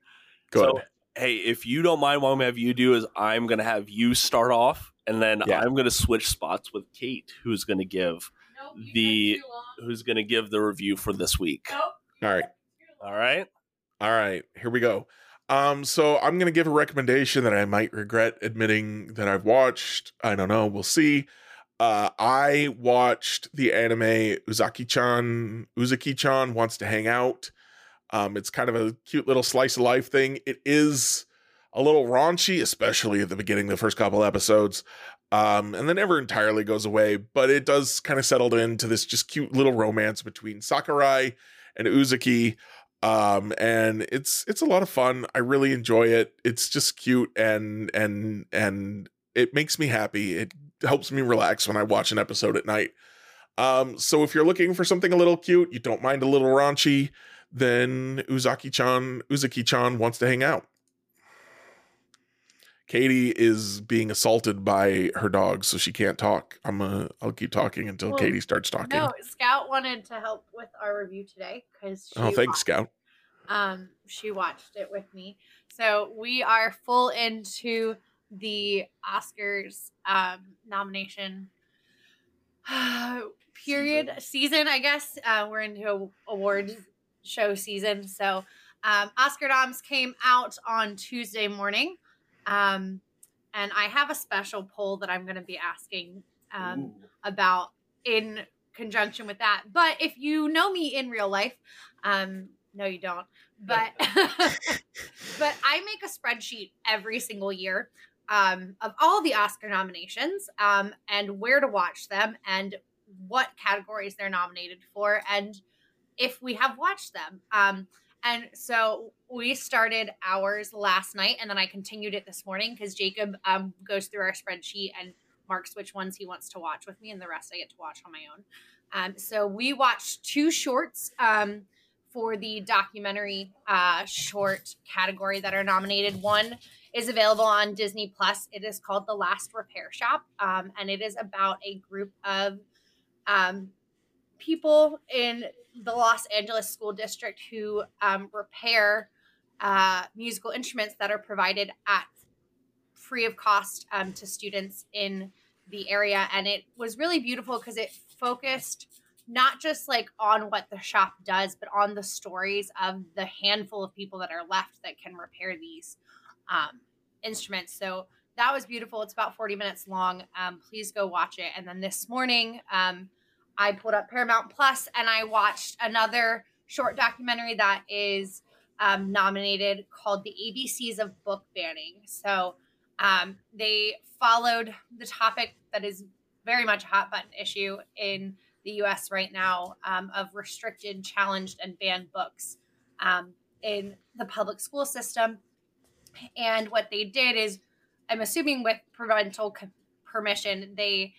[SPEAKER 2] Good.
[SPEAKER 1] So, hey, if you don't mind, what I'm gonna have you do is I'm gonna have you start off, and then
[SPEAKER 2] Yeah.
[SPEAKER 1] I'm gonna switch spots with Kate, who's gonna give the who's gonna give the review for this week.
[SPEAKER 2] All right.
[SPEAKER 1] All right.
[SPEAKER 2] All right. Here we go. Um, so I'm gonna give a recommendation that I might regret admitting that I've watched. I don't know. We'll see. Uh, I watched the anime Uzaki-chan. Uzaki-chan wants to hang out. Um, it's kind of a cute little slice of life thing. It is a little raunchy, especially at the beginning, the first couple episodes. Um, and then never entirely goes away, but it does kind of settle into this just cute little romance between Sakurai and Uzaki. Um, and it's it's a lot of fun. I really enjoy it. It's just cute and and and it makes me happy. It helps me relax when I watch an episode at night. Um, so if you're looking for something a little cute, you don't mind a little raunchy, then Uzaki-chan, Uzaki-chan wants to hang out. Katie is being assaulted by her dog, so she can't talk. I'm uh, I'll keep talking until
[SPEAKER 6] Well,
[SPEAKER 2] Katie starts talking.
[SPEAKER 6] No, Scout wanted to help with our review today because
[SPEAKER 2] oh, thanks, Scout.
[SPEAKER 6] Um, she watched it with me. So we are full into the Oscars um, nomination (sighs) period season. I guess uh, we're into award show season. So um, Oscar Doms came out on Tuesday morning, um, and I have a special poll that I'm going to be asking um, about in conjunction with that. But if you know me in real life, um, no, you don't. But (laughs) but I make a spreadsheet every single year um, of all the Oscar nominations um, and where to watch them and what categories they're nominated for and if we have watched them. Um, and so we started ours last night and then I continued it this morning because Jacob um, goes through our spreadsheet and marks which ones he wants to watch with me and the rest I get to watch on my own. Um, so we watched two shorts um, for the documentary uh, short category that are nominated. One is available on Disney Plus. It is called The Last Repair Shop, um, and it is about a group of um, people in the Los Angeles School District who um, repair uh, musical instruments that are provided at free of cost um, to students in the area. And it was really beautiful because it focused not just like on what the shop does, but on the stories of the handful of people that are left that can repair these um, instruments. So that was beautiful. It's about 40 minutes long. Um, please go watch it. And then this morning, um, I pulled up Paramount Plus and I watched another short documentary that is um, nominated called The ABCs of Book Banning. So um, they followed the topic that is very much a hot button issue in the US right now um, of restricted, challenged, and banned books um, in the public school system. And what they did is, I'm assuming with parental permission, they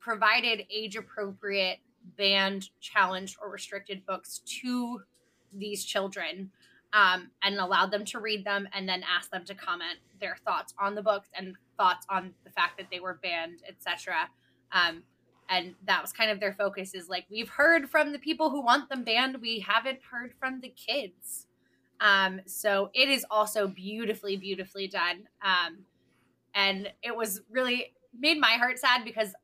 [SPEAKER 6] provided age appropriate, banned, challenged, or restricted books to these children um, and allowed them to read them and then asked them to comment their thoughts on the books and thoughts on the fact that they were banned, etc. Um, and that was kind of their focus is like we've heard from the people who want them banned. We haven't heard from the kids. Um, so it is also beautifully beautifully done. Um, and it was really made my heart sad because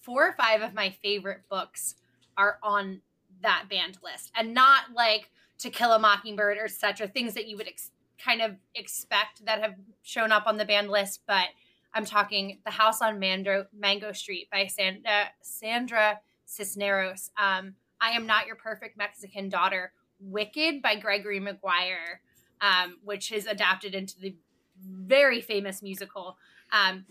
[SPEAKER 6] four or five of my favorite books are on that banned list and not like to kill a mockingbird or such or things that you would ex- kind of expect that have shown up on the banned list but I'm talking The House on Mango Street by Sandra, Sandra Cisneros. Um, I Am Not Your Perfect Mexican Daughter. Wicked by Gregory Maguire, um, which is adapted into the very famous musical. Um,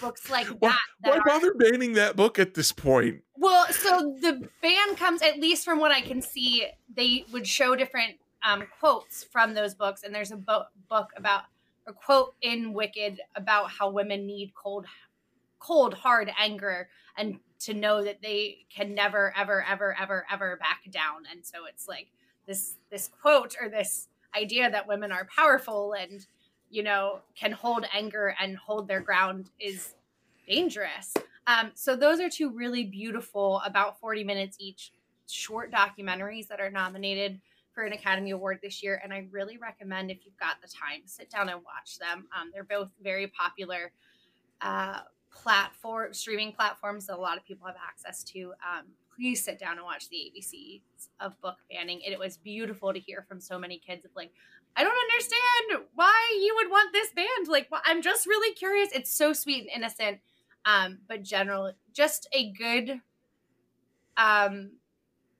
[SPEAKER 6] books like that.
[SPEAKER 2] Why,
[SPEAKER 6] that
[SPEAKER 2] why
[SPEAKER 6] are-
[SPEAKER 2] bother banning that book at this point?
[SPEAKER 6] well, so the ban comes, at least from what I can see, they would show different um, quotes from those books. And there's a bo- book about, a quote in Wicked about how women need cold, cold, hard anger and to know that they can never, ever, ever, ever, ever back down. And so it's like this, this quote or this idea that women are powerful and, you know, can hold anger and hold their ground is dangerous. Um, so those are two really beautiful, about 40 minutes each, short documentaries that are nominated for an Academy Award this year. And I really recommend if you've got the time, sit down and watch them. Um, they're both very popular uh, platform streaming platforms that a lot of people have access to. Um, please sit down and watch the ABCs of book banning. It, it was beautiful to hear from so many kids of like, I don't understand why you would want this band. Like, wh- I'm just really curious. It's so sweet and innocent um, but general, just a good um,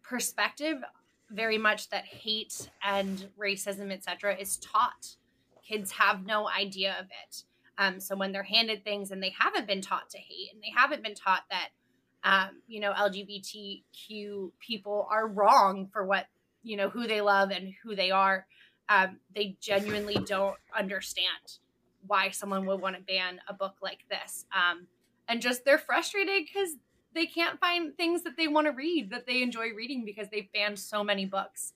[SPEAKER 6] perspective. Very much that hate and racism, etc., is taught. Kids have no idea of it. Um, so when they're handed things and they haven't been taught to hate and they haven't been taught that, um, you know, LGBTQ people are wrong for what you know who they love and who they are, um, they genuinely don't understand why someone would want to ban a book like this. Um, and just they're frustrated because they can't find things that they want to read that they enjoy reading because they've banned so many books.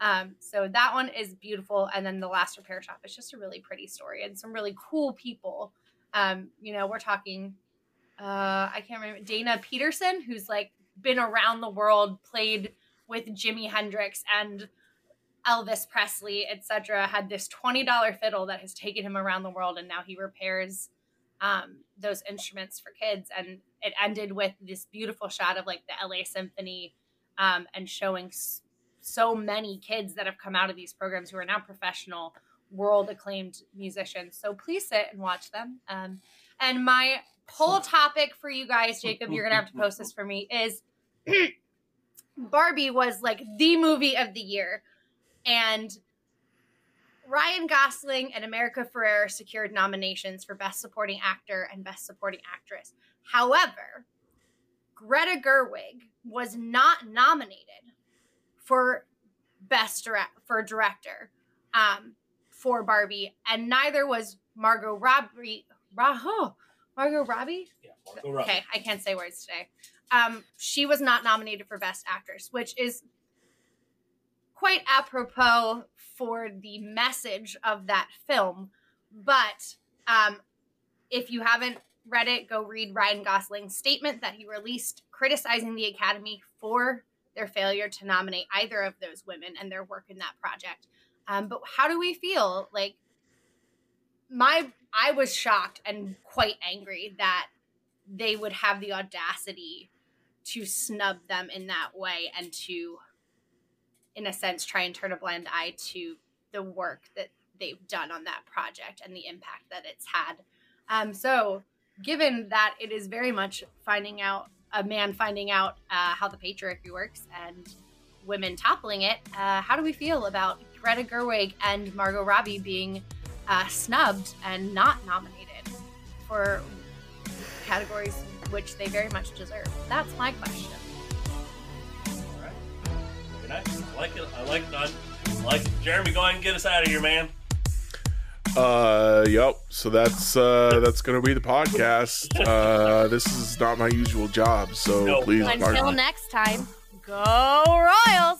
[SPEAKER 6] Um, so that one is beautiful. And then the last repair shop is just a really pretty story and some really cool people. Um, you know, we're talking, uh, I can't remember Dana Peterson, who's like been around the world, played with Jimi Hendrix and Elvis Presley, etc. Had this twenty dollar fiddle that has taken him around the world, and now he repairs um, those instruments for kids. And it ended with this beautiful shot of like the LA Symphony um, and showing s- so many kids that have come out of these programs who are now professional, world acclaimed musicians. So please sit and watch them. Um, and my poll topic for you guys, Jacob, you're gonna have to post this for me, is (clears throat) Barbie was like the movie of the year. And Ryan Gosling and America Ferrera secured nominations for Best Supporting Actor and Best Supporting Actress. However, Greta Gerwig was not nominated for Best Direct for Director um, for Barbie, and neither was Margot Robbie. Ra- oh, Margot Robbie.
[SPEAKER 1] Yeah, Margot Robbie.
[SPEAKER 6] Okay, I can't say words today. Um, she was not nominated for Best Actress, which is quite apropos for the message of that film. But um, if you haven't read it, go read Ryan Gosling's statement that he released criticizing the Academy for their failure to nominate either of those women and their work in that project. Um, but how do we feel? Like, my I was shocked and quite angry that they would have the audacity to snub them in that way and to in a sense try and turn a blind eye to the work that they've done on that project and the impact that it's had. Um, so given that it is very much finding out a man finding out uh, how the patriarchy works and women toppling it uh, how do we feel about greta gerwig and margot robbie being uh, snubbed and not nominated for categories which they very much deserve? That's my question
[SPEAKER 1] nice. I like it. I like it. I like it. Jeremy, go ahead and get us out of here, man.
[SPEAKER 2] Uh, yep. So that's uh that's gonna be the podcast. Uh, this is not my usual job, so
[SPEAKER 1] No.
[SPEAKER 2] please
[SPEAKER 6] until
[SPEAKER 2] pardon
[SPEAKER 6] next time go royals